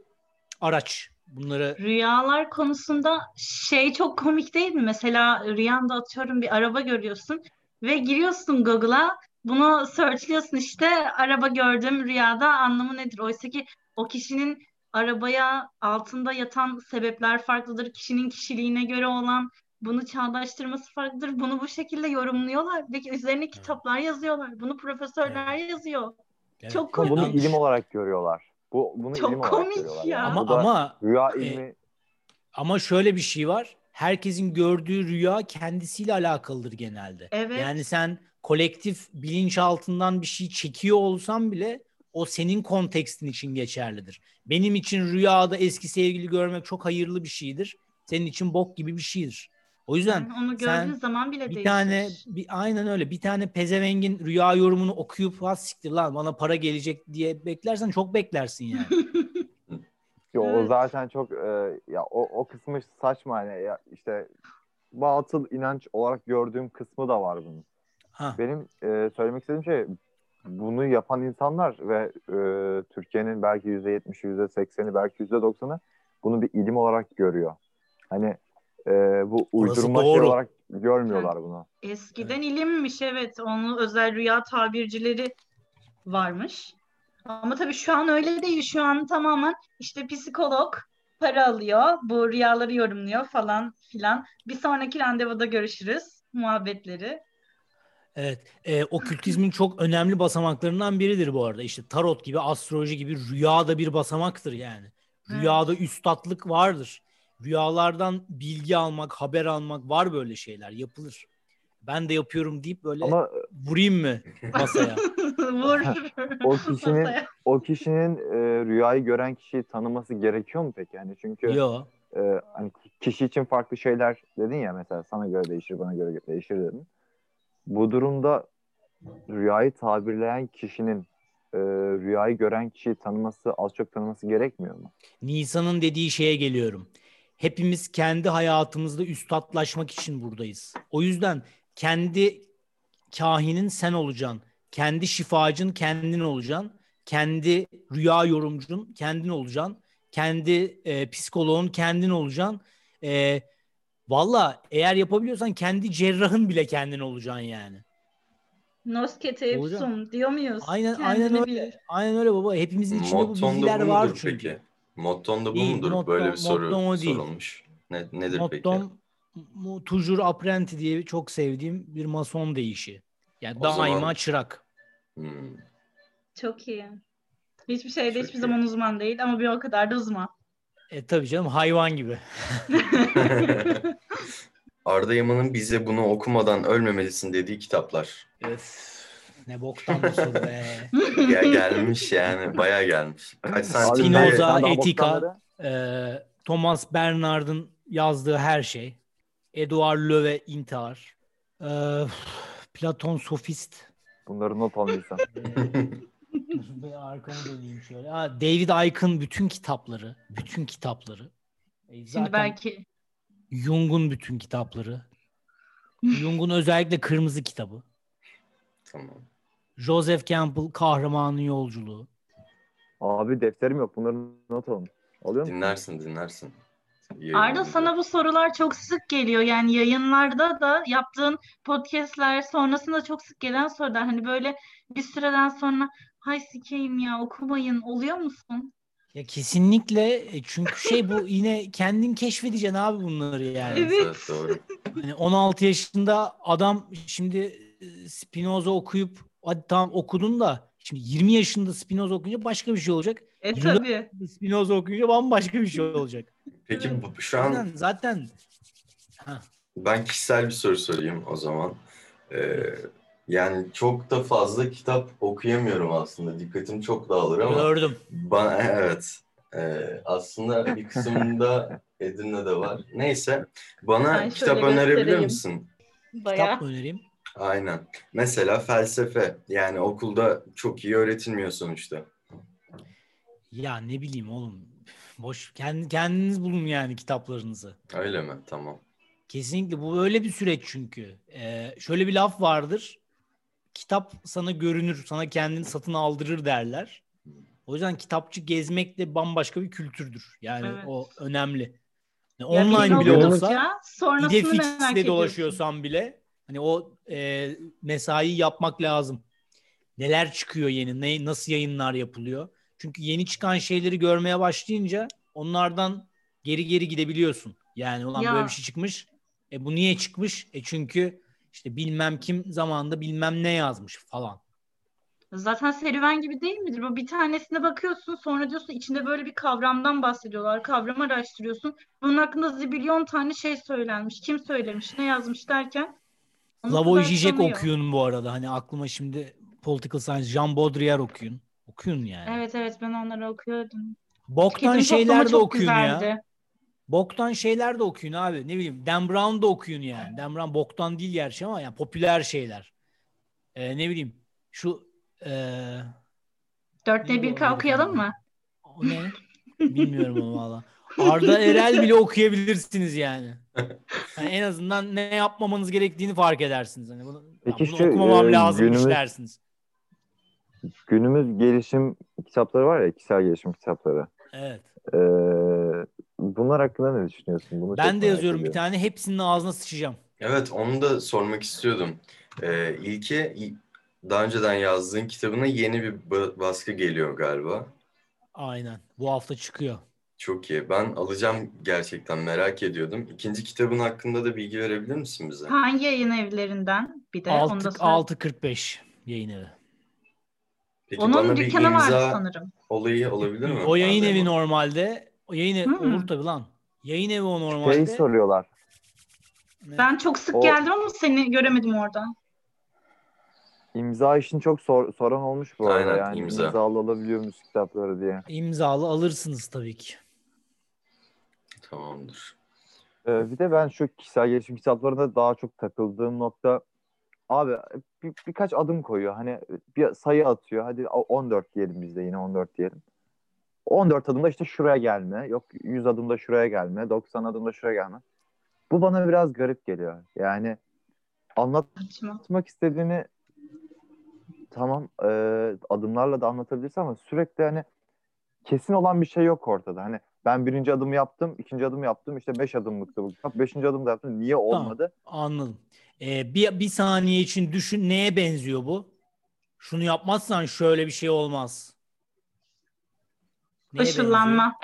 araç. Bunları Rüyalar konusunda şey çok komik değil mi? Mesela rüyanda atıyorum bir araba görüyorsun ve giriyorsun Google'a bunu searchliyorsun işte araba gördüm rüyada anlamı nedir? Oysa ki o kişinin arabaya altında yatan sebepler farklıdır. Kişinin kişiliğine göre olan bunu çağdaştırması farklıdır. Bunu bu şekilde yorumluyorlar ve üzerine kitaplar yazıyorlar. Bunu profesörler yazıyor. Evet. Çok Ama bunu komik. ilim olarak görüyorlar. Bu bunu Çok ilim olarak komik görüyorlar. ya. Yani. ama Bu ama rüya e, ilmi Ama şöyle bir şey var. Herkesin gördüğü rüya kendisiyle alakalıdır genelde. Evet. Yani sen kolektif bilinçaltından bir şey çekiyor olsan bile o senin kontekstin için geçerlidir. Benim için rüyada eski sevgili görmek çok hayırlı bir şeydir. Senin için bok gibi bir şeydir. O yüzden Onu sen gördüğün zaman bile bir değişir. tane bir, aynen öyle bir tane pezevengin rüya yorumunu okuyup ha siktir lan bana para gelecek diye beklersen çok beklersin yani. Yo, o Evet. zaten çok e, ya o, o kısmı saçma yani ya işte batıl inanç olarak gördüğüm kısmı da var bunun. Ha. Benim e, söylemek istediğim şey bunu yapan insanlar ve e, Türkiye'nin belki %70'i, %80'i, belki %90'ı bunu bir ilim olarak görüyor. Hani e, bu uydurma şey olarak görmüyorlar bunu. Eskiden ilimmiş evet. Onun özel rüya tabircileri varmış. Ama tabii şu an öyle değil. Şu an tamamen işte psikolog para alıyor. Bu rüyaları yorumluyor falan filan. Bir sonraki randevuda görüşürüz muhabbetleri. Evet, e, okültizmin çok önemli basamaklarından biridir bu arada. İşte tarot gibi, astroloji gibi rüya da bir basamaktır yani. Rüyada üstatlık vardır. Rüyalardan bilgi almak, haber almak var böyle şeyler yapılır. Ben de yapıyorum deyip böyle Ama vurayım mı masaya? Vur. o kişinin o kişinin e, rüyayı gören kişiyi tanıması gerekiyor mu peki? Yani çünkü Yo. e, hani kişi için farklı şeyler dedin ya mesela sana göre değişir bana göre değişir dedin. Bu durumda rüyayı tabirleyen kişinin e, rüyayı gören kişiyi tanıması az çok tanıması gerekmiyor mu? Nisan'ın dediği şeye geliyorum. Hepimiz kendi hayatımızda üstatlaşmak için buradayız. O yüzden kendi kahinin sen olacaksın. Kendi şifacın kendin olacaksın. Kendi rüya yorumcun kendin olacaksın. Kendi e, psikoloğun kendin olacaksın. E, Valla eğer yapabiliyorsan kendi cerrahın bile kendin olacaksın yani. Noskete diyor muyuz? Aynen Kendini aynen öyle. Aynen öyle baba. Hepimizin içinde bu Motton bilgiler da bu var çünkü. peki? Motton da bu Değil, mudur? motto- Böyle bir soru motton o değil. sorulmuş. Ne, nedir peki? Mottom mu- toujours apprenti diye çok sevdiğim bir mason deyişi. Yani O daima zaman- çırak. Hmm. Çok iyi. Hiçbir şeyde Çok hiçbir iyi. zaman uzman değil ama bir o kadar da uzman. E tabii canım hayvan gibi. Arda Yaman'ın bize bunu okumadan ölmemelisin dediği kitaplar. Öf, ne boktan soru be. Ya gelmiş yani bayağı gelmiş. Kaç Spinoza, Etika. Ee, Thomas Bernard'ın yazdığı her şey. Edouard Löwe intihar. Ee, Platon sofist. Bunları not almışsın. Ee, bir arkamı döneyim şöyle. Ha, David Icke'ın bütün kitapları. Bütün kitapları. E, Şimdi zaten belki Jung'un bütün kitapları. Jung'un özellikle kırmızı kitabı. tamam. Joseph Campbell Kahramanın Yolculuğu. Abi defterim yok. Bunları not alın. Alıyor musun? Dinlersin dinlersin. Arda sana bu sorular çok sık geliyor. Yani yayınlarda da yaptığın podcastler sonrasında çok sık gelen sorular. Hani böyle bir süreden sonra hay sikeyim ya okumayın oluyor musun? Ya kesinlikle e, çünkü şey bu yine kendin keşfedeceksin abi bunları yani. Evet. Evet doğru. Hani 16 yaşında adam şimdi e, Spinoza okuyup hadi tamam okudun da şimdi 20 yaşında Spinoza okuyunca başka bir şey olacak. E tabii. Spinoza okuyunca bambaşka bir şey olacak. Peki bu- şu Zaten, an zaten ha, ben kişisel bir soru sorayım o zaman. Ee, yani çok da fazla kitap okuyamıyorum aslında. Dikkatim çok dağılır ama gördüm. bana evet Ee, aslında bir kısmında Edirne'de var. Neyse bana Ben kitap önerebilir göstereyim. misin? Bayağı. Kitap mı önereyim? Aynen. Mesela felsefe. Yani okulda çok iyi öğretilmiyor sonuçta. Ya ne bileyim oğlum. Boş kendi, kendiniz bulun yani kitaplarınızı. Öyle mi? Tamam. Kesinlikle bu öyle bir süreç çünkü. Ee, şöyle bir laf vardır. Kitap sana görünür, sana kendini satın aldırır derler. O yüzden kitapçı gezmek de bambaşka bir kültürdür. Yani Evet. o önemli. Yani Ya online bile olsa, ediyorsun. dolaşıyorsan bile hani o e, mesai yapmak lazım. Neler çıkıyor yeni, ne, nasıl yayınlar yapılıyor? Çünkü yeni çıkan şeyleri görmeye başlayınca onlardan geri geri gidebiliyorsun. Yani ulan Ya. böyle bir şey çıkmış. E bu niye çıkmış? E çünkü işte bilmem kim zamanında bilmem ne yazmış falan. Zaten serüven gibi değil midir? Bu bir tanesine bakıyorsun sonra diyorsun içinde böyle bir kavramdan bahsediyorlar. Kavramı araştırıyorsun. Bunun hakkında zibilyon tane şey söylenmiş. Kim söylemiş, ne yazmış derken Slavoj Žižek okuyun bu arada. Hani aklıma şimdi Political Science, Jean Baudrillard okuyun. Okuyun yani. Evet evet ben onları okuyordum. Boktan Tüketim şeyler de okuyun ya. Boktan şeyler de okuyun abi. Ne bileyim Dan Brown da okuyun yani. Dan Brown boktan değil gerçi ama yani popüler şeyler. Ee, ne bileyim şu ee, Dörtte bir K okuyalım mı? o ne? Bilmiyorum onu valla. Arda Erel bile okuyabilirsiniz yani. Yani en azından ne yapmamanız gerektiğini fark edersiniz. Hani bunu, Peki "Ya bunu şu, okumamam e, lazımmış günümüz- dersiniz. Günümüz gelişim kitapları var ya, kişisel gelişim kitapları. Evet. Ee, bunlar hakkında ne düşünüyorsun? Bunu Ben de yazıyorum bir ediyorum. tane. Hepsinin ağzına sıçacağım. Evet onu da sormak istiyordum. Ee, İlki daha önceden yazdığın kitabına yeni bir ba- baskı geliyor galiba. Aynen. Bu hafta çıkıyor. Çok iyi. Ben alacağım gerçekten merak ediyordum. İkinci kitabın hakkında da bilgi verebilir misin bize? Hangi yayın evlerinden? Bir de onu da 6, söyle. 6.45 yayın evi. Peki Onun bana bir imza sanırım. olayı olabilir mi? O yayın Arda evi normalde. O yayın evi Hmm. olur tabii lan. Yayın evi o normalde. Şey soruyorlar. Ben çok sık O- geldim ama seni göremedim orada. İmza işini çok sor- soran olmuş bu arada. Aynen, yani imza. imzalı olabiliyor müzik kitapları diye. İmzalı alırsınız tabii ki. Tamamdır. Ee, bir de ben şu kişisel gelişim kitaplarında daha çok takıldığım nokta abi bir, birkaç adım koyuyor. Hani bir sayı atıyor. Hadi 14 diyelim biz de yine 14 diyelim. 14 adımda işte şuraya gelme. Yok 100 adımda şuraya gelme. 90 adımda şuraya gelme. Bu bana biraz garip geliyor. Yani anlatmak istediğini tamam e, adımlarla da anlatabilirsin ama sürekli hani kesin olan bir şey yok ortada. Hani ben birinci adımı yaptım, ikinci adım yaptım. işte beş adımlıktı bu kitap. Beşinci adımda yaptım. Niye olmadı? Anladım. Ee, bir, bir saniye için düşün neye benziyor bu? Şunu yapmazsan şöyle bir şey olmaz. Neye benziyor? Koşullanma.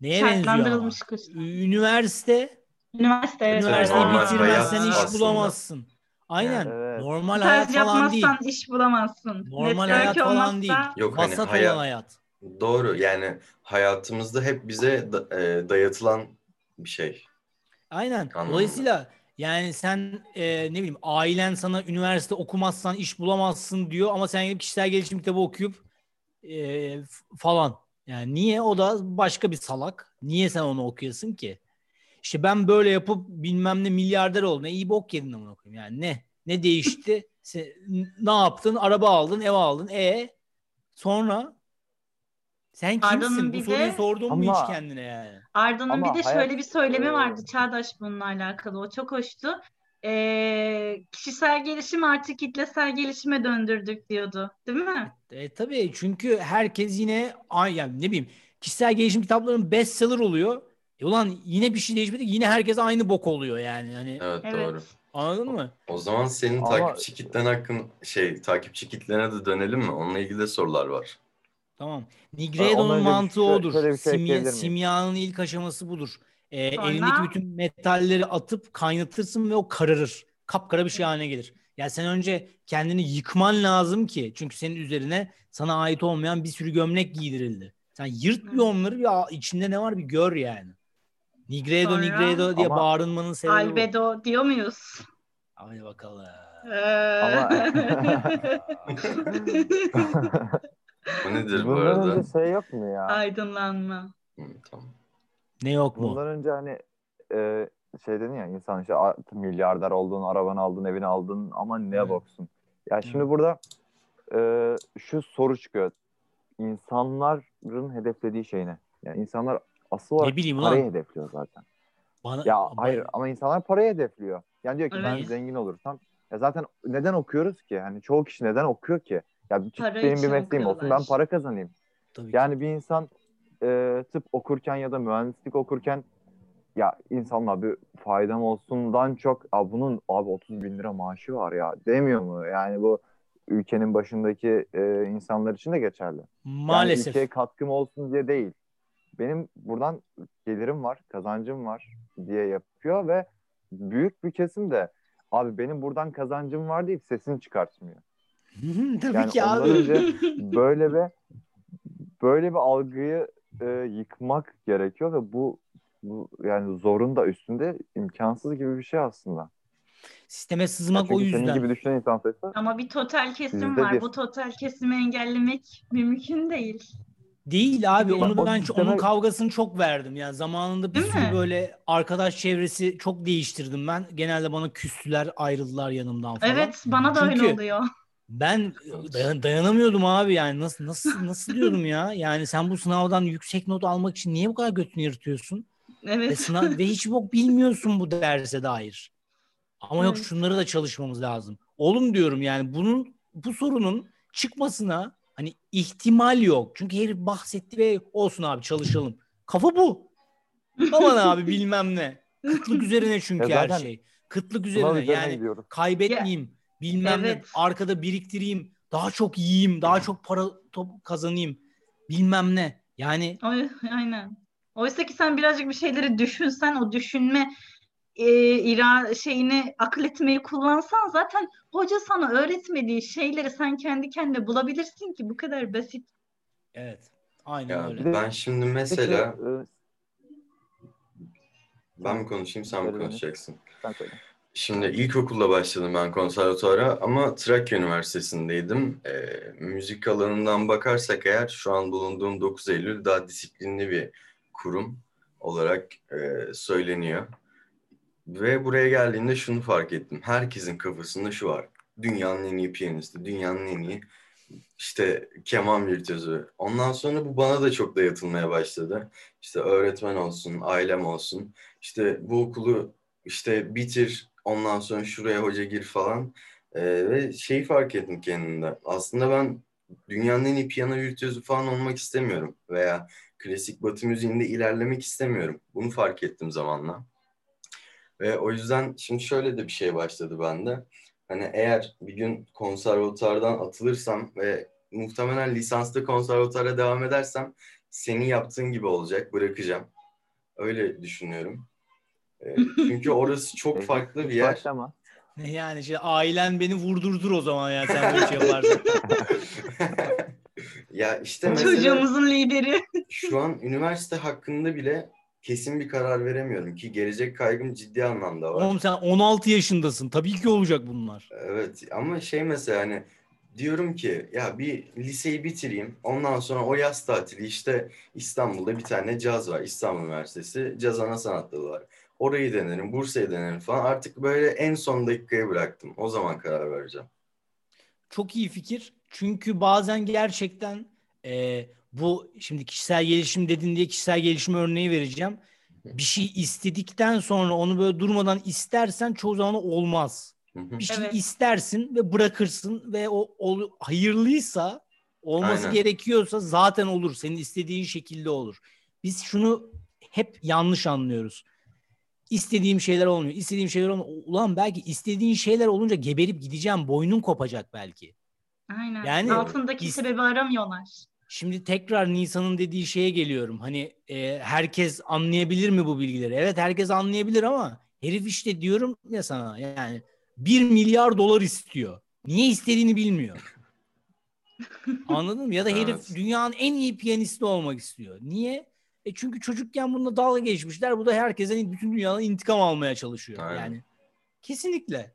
Neye benziyor? Şartlandırılmış koşul. Üniversite, Üniversite evet. üniversiteyi normal bitirmezsen hayat iş aslında. bulamazsın. Aynen. Evet. Normal hayat Staj falan değil. yapmazsan iş bulamazsın. Normal Network hayat falan değil. olmazsa- Yok hani Vasat hayat- olan hayat. Doğru yani hayatımızda hep bize da- e, dayatılan bir şey. Aynen. Anladım. Dolayısıyla yani sen e, ne bileyim ailen sana üniversite okumazsan iş bulamazsın diyor ama sen gidip kişisel gelişim kitabı okuyup e, f- falan. Yani niye? O da başka bir salak. Niye sen onu okuyasın ki? İşte ben böyle yapıp bilmem ne milyarder oldum. İyi bok yedin amına koyayım. Yani ne? Ne değişti? Sen, ne yaptın? Araba aldın, ev aldın. E sonra sen kimsin? Bu bir soruyu de- sordun mu hiç kendine yani? Arda'nın bir de hayat- şöyle bir söylemi Ee, vardı Çağdaş bununla alakalı. O çok hoştu. Ee, kişisel gelişim artık kitlesel gelişime döndürdük diyordu. Değil mi? E, tabii çünkü herkes yine ay yani ne bileyim kişisel gelişim kitaplarının bestseller oluyor. E ulan yine bir şey değişmedi yine herkes aynı bok oluyor yani. Hani Evet, Evet. doğru. anladın mı? O zaman senin Ama- takipçi kitlen hakkın şey takipçi kitlene de dönelim mi? Onunla ilgili de sorular var. Tamam. Nigredo'nun mantığı şöyle- odur. şöyle bir şey Simya, simyanın ilk aşaması budur. E, Sonra? elindeki bütün metalleri atıp kaynatırsın ve o kararır. Kapkara bir şey haline gelir. Ya sen önce kendini yıkman lazım ki. Çünkü senin üzerine sana ait olmayan bir sürü gömlek giydirildi. Sen yırt bir onları bir içinde ne var bir gör yani. Nigredo Sonra? Nigredo diye Ama- bağırınmanın sebebi bu. Albedo diyor muyuz? Hadi bakalım. Ama O nedir bu bundan arada? önce şey yok mu ya? Aydınlanma. Hı, tamam. Ne yok mu? Bundan önce hani e, şey dedin ya insan işte milyarder oldun, arabanı aldın, evini aldın ama ne Evet. boksun. Ya şimdi Evet. burada e, şu soru çıkıyor. İnsanların hedeflediği şey ne? Yani insanlar asıl olarak bileyim parayı ulan. hedefliyor zaten. Bana, Ya ama- hayır ama insanlar parayı hedefliyor. Yani diyor ki ben Evet. zengin olursam ya zaten neden okuyoruz ki? Hani çoğu kişi neden okuyor ki? Ya benim bir mesleğim olsun ben para kazanayım. Tabii ki. Yani bir insan e, tıp okurken ya da mühendislik okurken ya insanlar bir faydam olsundan çok Aa, bunun abi 30 bin lira maaşı var ya demiyor mu? Yani bu ülkenin başındaki e, insanlar için de geçerli. Yani Maalesef. ülkeye katkım olsun diye değil. Benim buradan gelirim var, kazancım var diye yapıyor ve büyük bir kesim de abi benim buradan kazancım var deyip sesini çıkartmıyor. Tabii Yani ki abi. önce böyle bir böyle bir algıyı e, yıkmak gerekiyor ve bu bu yani zorun da üstünde imkansız gibi bir şey aslında. Sisteme sızmak o senin yüzden. gibi düşünen insan sayısı Ama bir total kesim var. bir. Bu total kesimi engellemek mümkün değil. Değil abi. Onu ben sisteme- onun kavgasını çok verdim. Yani zamanında bir Değil sürü mi? böyle arkadaş çevresi çok değiştirdim ben. Genelde bana küstüler, ayrıldılar yanımdan falan. Evet, bana da Çünkü- öyle oluyor. Ben dayan- dayanamıyordum abi yani nasıl nasıl nasıl diyorum ya? Yani sen bu sınavdan yüksek not almak için niye bu kadar götünü yırtıyorsun? Ve Evet. sınav ve hiç bok bilmiyorsun bu derse dair. Ama yok Evet. şunları da çalışmamız lazım. Oğlum diyorum yani bunun bu sorunun çıkmasına hani ihtimal yok. Çünkü herif bahsetti ve olsun abi çalışalım. Kafa bu. Aman abi bilmem ne. Kıtlık üzerine çünkü her şey. Kıtlık üzerine üzerine yani gidiyoruz. kaybetmeyeyim. Bilmem ne. Evet. Arkada biriktireyim. Daha çok yiyeyim. Daha çok para top kazanayım. Bilmem ne. Yani Oy, aynen. Oysa ki sen birazcık bir şeyleri düşünsen, o düşünme e, ira şeyini akıl etmeyi kullansan zaten hoca sana öğretmediği şeyleri sen kendi kendine bulabilirsin ki bu kadar basit. evet. Aynen Ya öyle. Ben şimdi Peki, mesela e, Ben mi konuşayım sen mi konuşacaksın? Sen söyle. Şimdi ilkokulda başladım ben konservatuvara ama Trakya Üniversitesi'ndeydim. Ee, müzik alanından bakarsak eğer şu an bulunduğum 9 Eylül daha disiplinli bir kurum olarak e, söyleniyor. Ve buraya geldiğimde şunu fark ettim. Herkesin kafasında şu var. Dünyanın en iyi piyanisti, dünyanın en iyi işte keman virtüözü. Ondan sonra bu bana da çok dayatılmaya başladı. İşte öğretmen olsun, ailem olsun. İşte bu okulu işte bitir, ondan sonra şuraya hoca gir falan. Ee, ve şeyi fark ettim kendimde. Aslında ben dünyanın en iyi piyano virtüözü falan olmak istemiyorum. Veya klasik batı müziğinde ilerlemek istemiyorum. Bunu fark ettim zamanla. Ve o yüzden şimdi şöyle de bir şey başladı bende. Hani eğer bir gün konservatuardan atılırsam ve muhtemelen lisanslı konservatuara devam edersem senin yaptığın gibi olacak, bırakacağım. Öyle düşünüyorum. Ee, çünkü orası çok farklı bir yer. Başlama. Yani şey ailen beni vurdurdur o zaman ya sen böyle şey yaparsan. ya işte mesela Çocuğumuzun lideri. şu an üniversite hakkında bile kesin bir karar veremiyorum ki gelecek kaygım ciddi anlamda var. Oğlum sen 16 yaşındasın. Tabii ki olacak bunlar. Evet ama şey mesela hani diyorum ki ya bir liseyi bitireyim. Ondan sonra o yaz tatili işte İstanbul'da bir tane caz var. İstanbul Üniversitesi Caz Ana Sanatları var. Orayı denerim, Bursa'yı denerim falan. Artık böyle en son dakikaya bıraktım. O zaman karar vereceğim. Çok iyi fikir. Çünkü bazen gerçekten e, bu şimdi kişisel gelişim dedin diye kişisel gelişim örneği vereceğim. Bir şey istedikten sonra onu böyle durmadan istersen çoğu zaman olmaz. Bir şey Evet. istersin ve bırakırsın ve o, o hayırlıysa olması Aynen. gerekiyorsa zaten olur. Senin istediğin şekilde olur. Biz şunu hep yanlış anlıyoruz. İstediğim şeyler olmuyor. İstediğim şeyler olmuyor. Ulan belki istediğin şeyler olunca geberip gideceğim. Boynun kopacak belki. Aynen. Yani- Altındaki İst- sebebi aramıyorlar. Şimdi tekrar Nisan'ın dediği şeye geliyorum. Hani e, herkes anlayabilir mi bu bilgileri? Evet herkes anlayabilir ama herif işte diyorum ya sana yani 1 milyar dolar istiyor. Niye istediğini bilmiyor. Anladın mı? Ya da herif Evet. dünyanın en iyi piyanisti olmak istiyor. Niye? E çünkü çocukken bununla dalga geçmişler. Bu da herkesten bütün dünyadan intikam almaya çalışıyor. Aynen. Yani kesinlikle.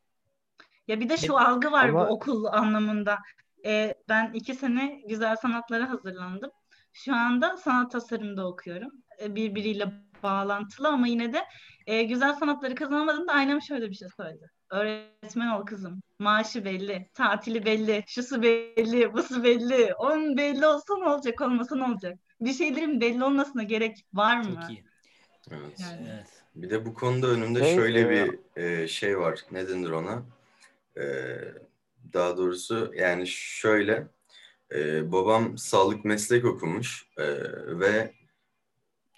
Ya bir de şu algı var Ama- bu okul anlamında. Ee, ben iki sene güzel sanatlara hazırlandım. Şu anda sanat tasarımda okuyorum. Ee, birbiriyle bağlantılı ama yine de e, güzel sanatları kazanamadığımda annem şöyle bir şey söyledi. Öğretmen ol kızım. Maaşı belli, tatili belli, şusu belli, busu belli. Onun belli olsa ne olacak, olmasa ne olacak? Bir şeylerin belli olmasına gerek var mı? Çok iyi. Evet. Yani. Evet. Bir de bu konuda önümde Şey, şöyle e, bir e, şey var. Ne denir ona? E, daha doğrusu yani şöyle. e, babam sağlık meslek okumuş e, ve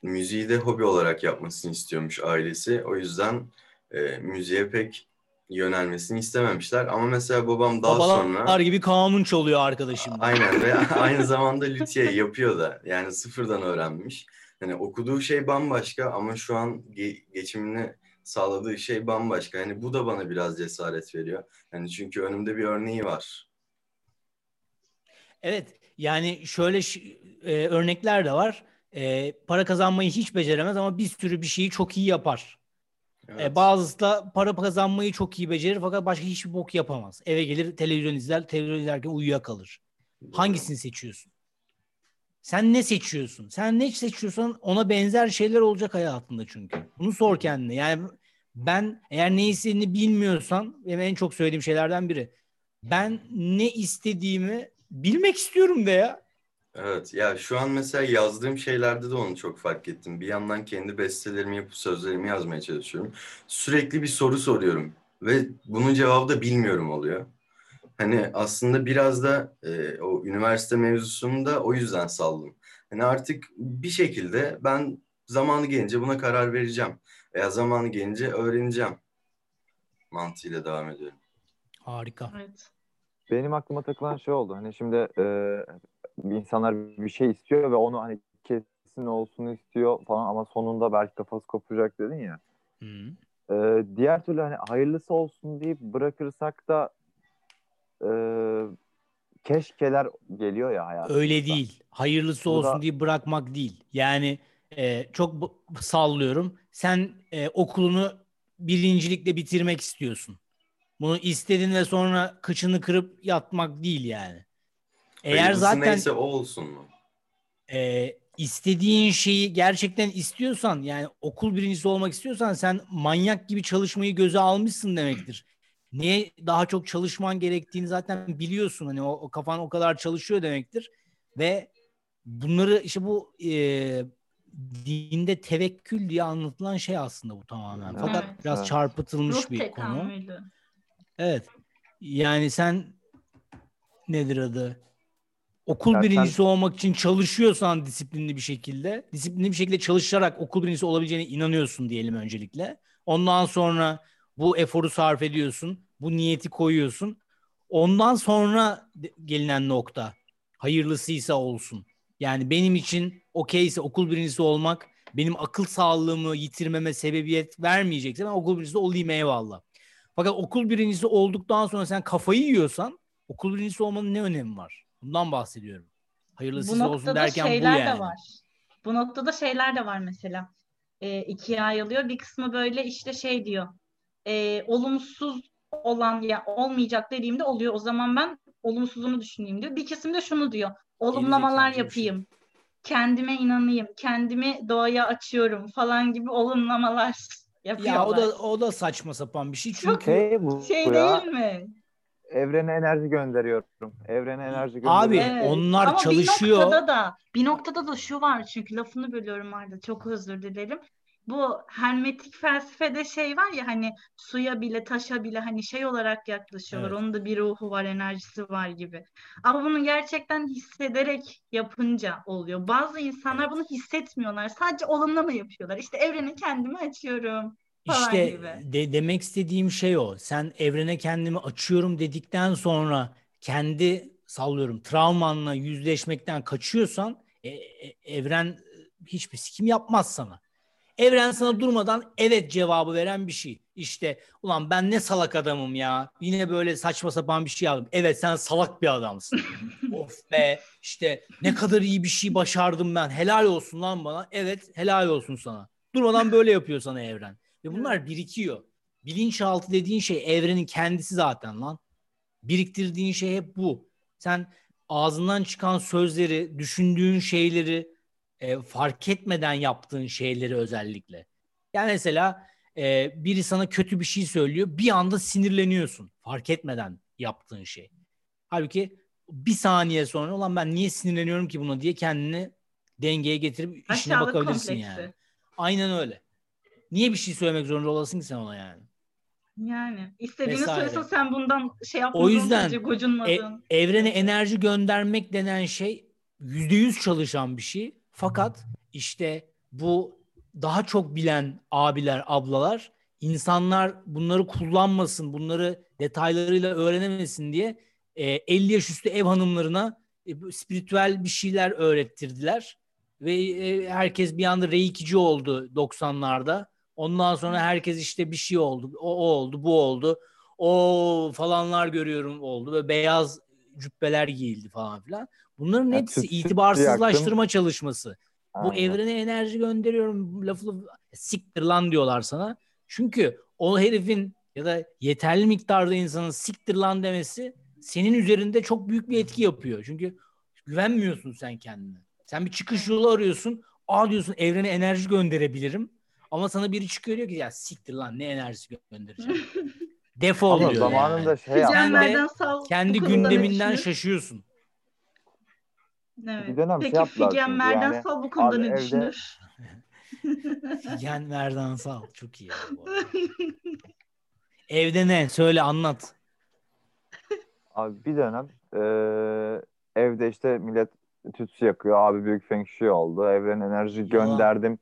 müziği de hobi olarak yapmasını istiyormuş ailesi. O yüzden e, müziğe pek yönelmesini istememişler. Ama mesela babam daha Babalar sonra... gibi kanun çalıyor arkadaşım. Aynen ve aynı zamanda lüthiye yapıyor da. Yani sıfırdan öğrenmiş. Hani okuduğu şey bambaşka ama şu an ge- geçimini sağladığı şey bambaşka. Hani bu da bana biraz cesaret veriyor. Yani çünkü önümde bir örneği var. Evet yani şöyle e, örnekler de var. E, para kazanmayı hiç beceremez ama bir sürü bir şeyi çok iyi yapar. E, Evet. bazısı da para kazanmayı çok iyi becerir fakat başka hiçbir bok yapamaz. Eve gelir televizyon izler, televizyon izlerken uyuyakalır. Hangisini seçiyorsun? Sen ne seçiyorsun? Sen ne seçiyorsan ona benzer şeyler olacak hayatında çünkü. Bunu sor kendine. Yani ben eğer ne istediğini bilmiyorsan benim en çok söylediğim şeylerden biri. Ben ne istediğimi bilmek istiyorum de ya. Evet ya şu an mesela yazdığım şeylerde de onu çok fark ettim. Bir yandan kendi bestelerimi yapıp sözlerimi yazmaya çalışıyorum. Sürekli bir soru soruyorum ve bunun cevabı da bilmiyorum oluyor. Hani aslında biraz da e, o üniversite mevzusunu da o yüzden saldım. Hani artık bir şekilde ben zamanı gelince buna karar vereceğim. Veya zamanı gelince öğreneceğim mantığıyla devam ediyorum. Harika. Evet. Benim aklıma takılan şey oldu. Hani şimdi e, insanlar bir şey istiyor ve onu hani kesin olsun istiyor falan ama sonunda belki kafası kopacak dedin ya. Hı. E, diğer türlü hani hayırlısı olsun deyip bırakırsak da e, keşkeler geliyor ya hayatımıza. Öyle değil. Hayırlısı Bu da- olsun diye bırakmak değil. Yani e, çok bu- sallıyorum. Sen e, okulunu birincilikle bitirmek istiyorsun. Bunu istedin ve sonra kıçını kırıp yatmak değil yani. Eğer Hayırlısı zaten neyse o olsun mu? e, istediğin şeyi gerçekten istiyorsan yani okul birincisi olmak istiyorsan sen manyak gibi çalışmayı göze almışsın demektir. Niye daha çok çalışman gerektiğini zaten biliyorsun. Hani o, o kafan o kadar çalışıyor demektir. Ve bunları işte bu e, dinde tevekkül diye anlatılan şey aslında bu tamamen. Evet, Fakat biraz evet. çarpıtılmış Ruh bir konu. Evet. Yani sen nedir adı? Okul Zaten- birincisi olmak için çalışıyorsan disiplinli bir şekilde, disiplinli bir şekilde çalışarak okul birincisi olabileceğine inanıyorsun diyelim öncelikle. Ondan sonra bu eforu sarf ediyorsun, bu niyeti koyuyorsun. Ondan sonra gelinen nokta hayırlısıysa olsun. Yani benim için okeyse okul birincisi olmak benim akıl sağlığımı yitirmeme sebebiyet vermeyecekse ben okul birincisi olayım eyvallah. Fakat okul birincisi olduktan sonra sen kafayı yiyorsan okul birincisi olmanın ne önemi var? Bundan bahsediyorum. Hayırlısı Bu olsun derken bu şeyler yani. de var. Bu noktada şeyler de var mesela. E, ikiye ayrılıyor. Bir kısmı böyle işte şey diyor. E, olumsuz olan ya olmayacak dediğimde oluyor. O zaman ben olumsuzunu düşüneyim diyor. Bir kesim de şunu diyor. Olumlamalar şey. yapayım. Kendime inanayım. Kendimi doğaya açıyorum falan gibi olumlamalar yapıyorlar. Ya o da o da saçma sapan bir şey çünkü Şey bu, şey bu ya. değil mi? Evrene enerji gönderiyorum. Evrene enerji Abi, gönderiyorum. Evet. onlar Ama çalışıyor. Bir noktada da bir noktada da şu var çünkü lafını bölüyorum Arda çok özür dilerim. Bu hermetik felsefede şey var ya hani suya bile taşa bile hani şey olarak yaklaşıyorlar. Evet. Onun da bir ruhu var, enerjisi var gibi. Ama bunu gerçekten hissederek yapınca oluyor. Bazı insanlar bunu hissetmiyorlar. Sadece olumlama yapıyorlar. İşte evrene kendimi açıyorum İşte gibi. de, demek istediğim şey o. Sen evrene kendimi açıyorum dedikten sonra kendi sallıyorum travmanla yüzleşmekten kaçıyorsan e- e- evren e, hiçbir sikim yapmaz sana. Evren sana durmadan evet cevabı veren bir şey. İşte ulan ben ne salak adamım ya. Yine böyle saçma sapan bir şey aldım. Evet sen salak bir adamsın. of be işte ne kadar iyi bir şey başardım ben. Helal olsun lan bana. Evet helal olsun sana. Durmadan böyle yapıyor sana evren. Ve bunlar birikiyor. Bilinçaltı dediğin şey evrenin kendisi zaten lan. Biriktirdiğin şey hep bu. Sen ağzından çıkan sözleri, düşündüğün şeyleri e, fark etmeden yaptığın şeyleri özellikle. Yani mesela e, biri sana kötü bir şey söylüyor, bir anda sinirleniyorsun. Fark etmeden yaptığın şey. Halbuki bir saniye sonra olan ben niye sinirleniyorum ki buna diye kendini dengeye getirip işine Aşağılık bakabilirsin kompleksi. yani. Aynen öyle. Niye bir şey söylemek zorunda olasın ki sen ona yani? Yani istediğini Vesaire. söylesen sen bundan şey yapmadığın O yüzden gocunmadın. E, evrene enerji göndermek denen şey yüzde yüz çalışan bir şey. Fakat işte bu daha çok bilen abiler, ablalar insanlar bunları kullanmasın, bunları detaylarıyla öğrenemesin diye e, 50 yaş üstü ev hanımlarına e, spiritüel bir şeyler öğrettirdiler. Ve e, herkes bir anda reikici oldu 90'larda. Ondan sonra herkes işte bir şey oldu. O, o oldu, bu oldu. O falanlar görüyorum oldu ve beyaz cübbeler giyildi falan filan. Bunların Ya hepsi itibarsızlaştırma çalışması. Bu Aynen. evrene enerji gönderiyorum lafı siktir lan diyorlar sana. Çünkü o herifin ya da yeterli miktarda insanın siktir lan demesi senin üzerinde çok büyük bir etki yapıyor. Çünkü güvenmiyorsun sen kendine. Sen bir çıkış yolu arıyorsun. Aa diyorsun evrene enerji gönderebilirim. Ama sana biri çıkıyor diyor ki ya siktir lan ne enerjisi göndereceğim. Defol Ama diyor zamanında yani. şey Figenlerden sal. Kendi gündeminden şaşıyorsun. Evet. Bir dönem şey Peki yaptılar Figen Merdan yani. Sal bu konuda ne evde- düşünür? Figen Merdansal çok iyi. Evde ne? Söyle anlat. Abi bir dönem eee, evde işte millet tütsü yakıyor. Abi büyük feng shui oldu. Evren enerji gönderdim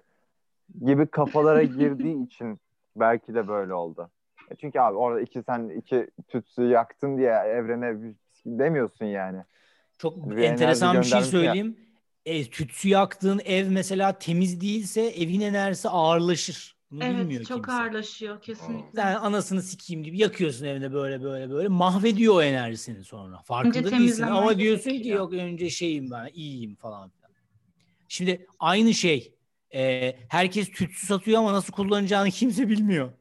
gibi kafalara girdiği için belki de böyle oldu. E Çünkü abi orada iki sen iki tütsü yaktın diye evrene demiyorsun yani. Çok Bir enteresan bir şey göndermiş ya. söyleyeyim. E, tütsü yaktığın ev mesela temiz değilse evin enerjisi ağırlaşır. Bunu bilmiyor Evet çok kimse. ağırlaşıyor kesinlikle. Sen anasını sikeyim gibi yakıyorsun evinde böyle böyle böyle. Mahvediyor o enerjisini sonra. Farkında değilsin ama diyorsun ki yok önce şeyim ben iyiyim falan filan. Şimdi aynı şey e, herkes tütsü satıyor ama nasıl kullanacağını kimse bilmiyor.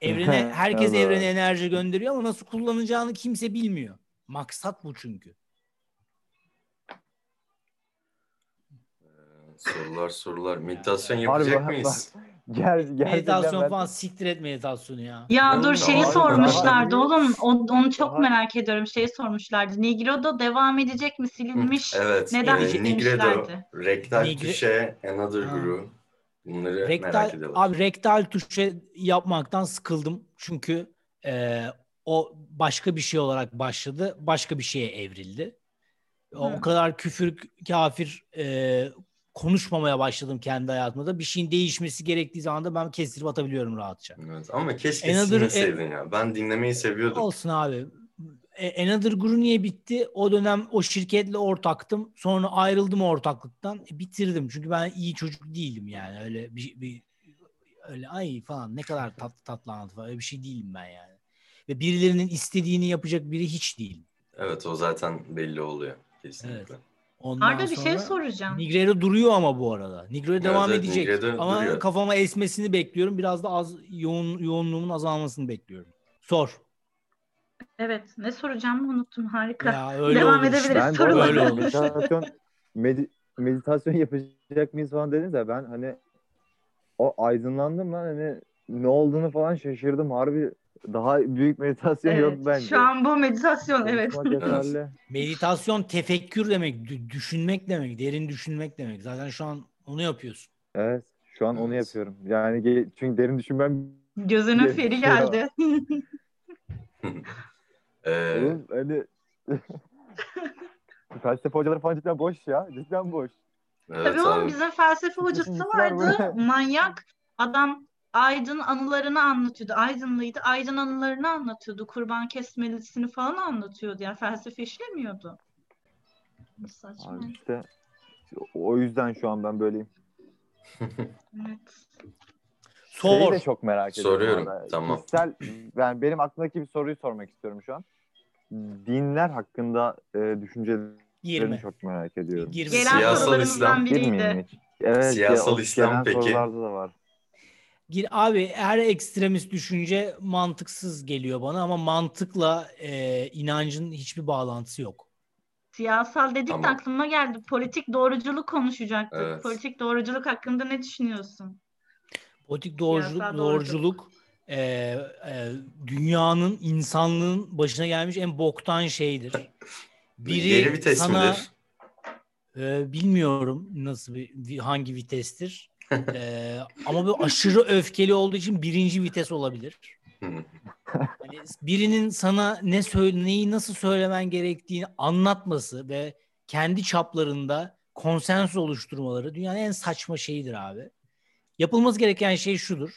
Evrene herkes Evet. evrene enerji gönderiyor ama nasıl kullanacağını kimse bilmiyor. Maksat bu çünkü. Sorular sorular. Meditasyon yapacak mıyız? Ger Meditasyon ben- falan siktir et meditasyonu ya. Ya dur şeyi daha- sormuşlardı daha- oğlum. O, onu çok daha- merak ediyorum. Şeyi sormuşlardı. Nigro'da devam edecek mi? Silinmiş. Evet. Neden e, silmişlerdi? Nigredo, Rektal Nigre- Tuşe, Another Ha. Guru. Bunları merak Rektal, ediyorlar. abi rektal tuşe yapmaktan sıkıldım. Çünkü e, o başka bir şey olarak başladı. Başka bir şeye evrildi. O, Hı. o kadar küfür, kafir e, konuşmamaya başladım kendi hayatımda da. Bir şeyin değişmesi gerektiği zaman da ben kestirip atabiliyorum rahatça. Evet, ama keşke Another- silmeseydin ya. Ben dinlemeyi seviyordum. Olsun abi. E, Another Guru niye bitti? O dönem o şirketle ortaktım. Sonra ayrıldım ortaklıktan. E, bitirdim. Çünkü ben iyi çocuk değilim yani. Öyle bir, bir öyle ay falan ne kadar tatlı tatlı anlatı falan. Öyle bir şey değilim ben yani. Ve birilerinin istediğini yapacak biri hiç değilim. Evet o zaten belli oluyor. Kesinlikle. Ondan Arda bir şey soracağım. Nigredo duruyor ama bu arada. Nigredo devam evet, edecek. Nigredo ama duruyor. kafama esmesini bekliyorum. Biraz da az yoğun yoğunluğumun azalmasını bekliyorum. Sor. Evet. Ne soracağımı unuttum. Harika. Ya öyle Devam işte. edebiliriz. Ben Sorular. Öyle meditasyon, medi- meditasyon yapacak mıyız falan dediniz ya ben hani o aydınlandım lan hani ne olduğunu falan şaşırdım harbi daha büyük meditasyon yok Evet. bence. Şu an bu meditasyon evet. Meditasyon tefekkür demek, dü- düşünmek demek, derin düşünmek demek. Zaten şu an onu yapıyorsun. Evet şu an onu Evet. yapıyorum. Yani ge- çünkü derin düşünmem Gözüne Evet. feri geldi. Ee, oğlum hani felsefe hocaları falan cidden boş ya. Cidden boş. evet Tabii oğlum abi. bizim felsefe hocası vardı. Manyak. Adam Aydın anılarını anlatıyordu. Aydınlıydı. Aydın anılarını anlatıyordu. Kurban kesmelisini falan anlatıyordu. Yani felsefe işlemiyordu. Saçma. Abi işte o yüzden şu an ben böyleyim. Evet. Şeyi Sor. de çok merak ediyorum. Soruyorum, arada. tamam. Kişisel, yani benim aklımdaki bir soruyu sormak istiyorum şu an. Dinler hakkında e, düşüncelerini 20. çok merak ediyorum. 20. Gelen Siyasal İslam biriydi. Evet, Siyasal ya, İslam peki? sorularda da var. Gir abi her ekstremist düşünce mantıksız geliyor bana ama mantıkla e, inancın hiçbir bağlantısı yok. Siyasal dedik de Tamam. aklıma geldi. Politik doğruculuk konuşacaktık. Evet. Politik doğruculuk hakkında ne düşünüyorsun? Politik doğruculuk, Siyasal doğruculuk e, e, dünyanın, insanlığın başına gelmiş en boktan şeydir. Biri Geri vites sana midir? e, bilmiyorum nasıl bir hangi vitestir. E, ama bu aşırı öfkeli olduğu için birinci vites olabilir. Hani birinin sana ne söyle neyi nasıl söylemen gerektiğini anlatması ve kendi çaplarında konsens oluşturmaları dünyanın en saçma şeyidir abi. Yapılması gereken şey şudur.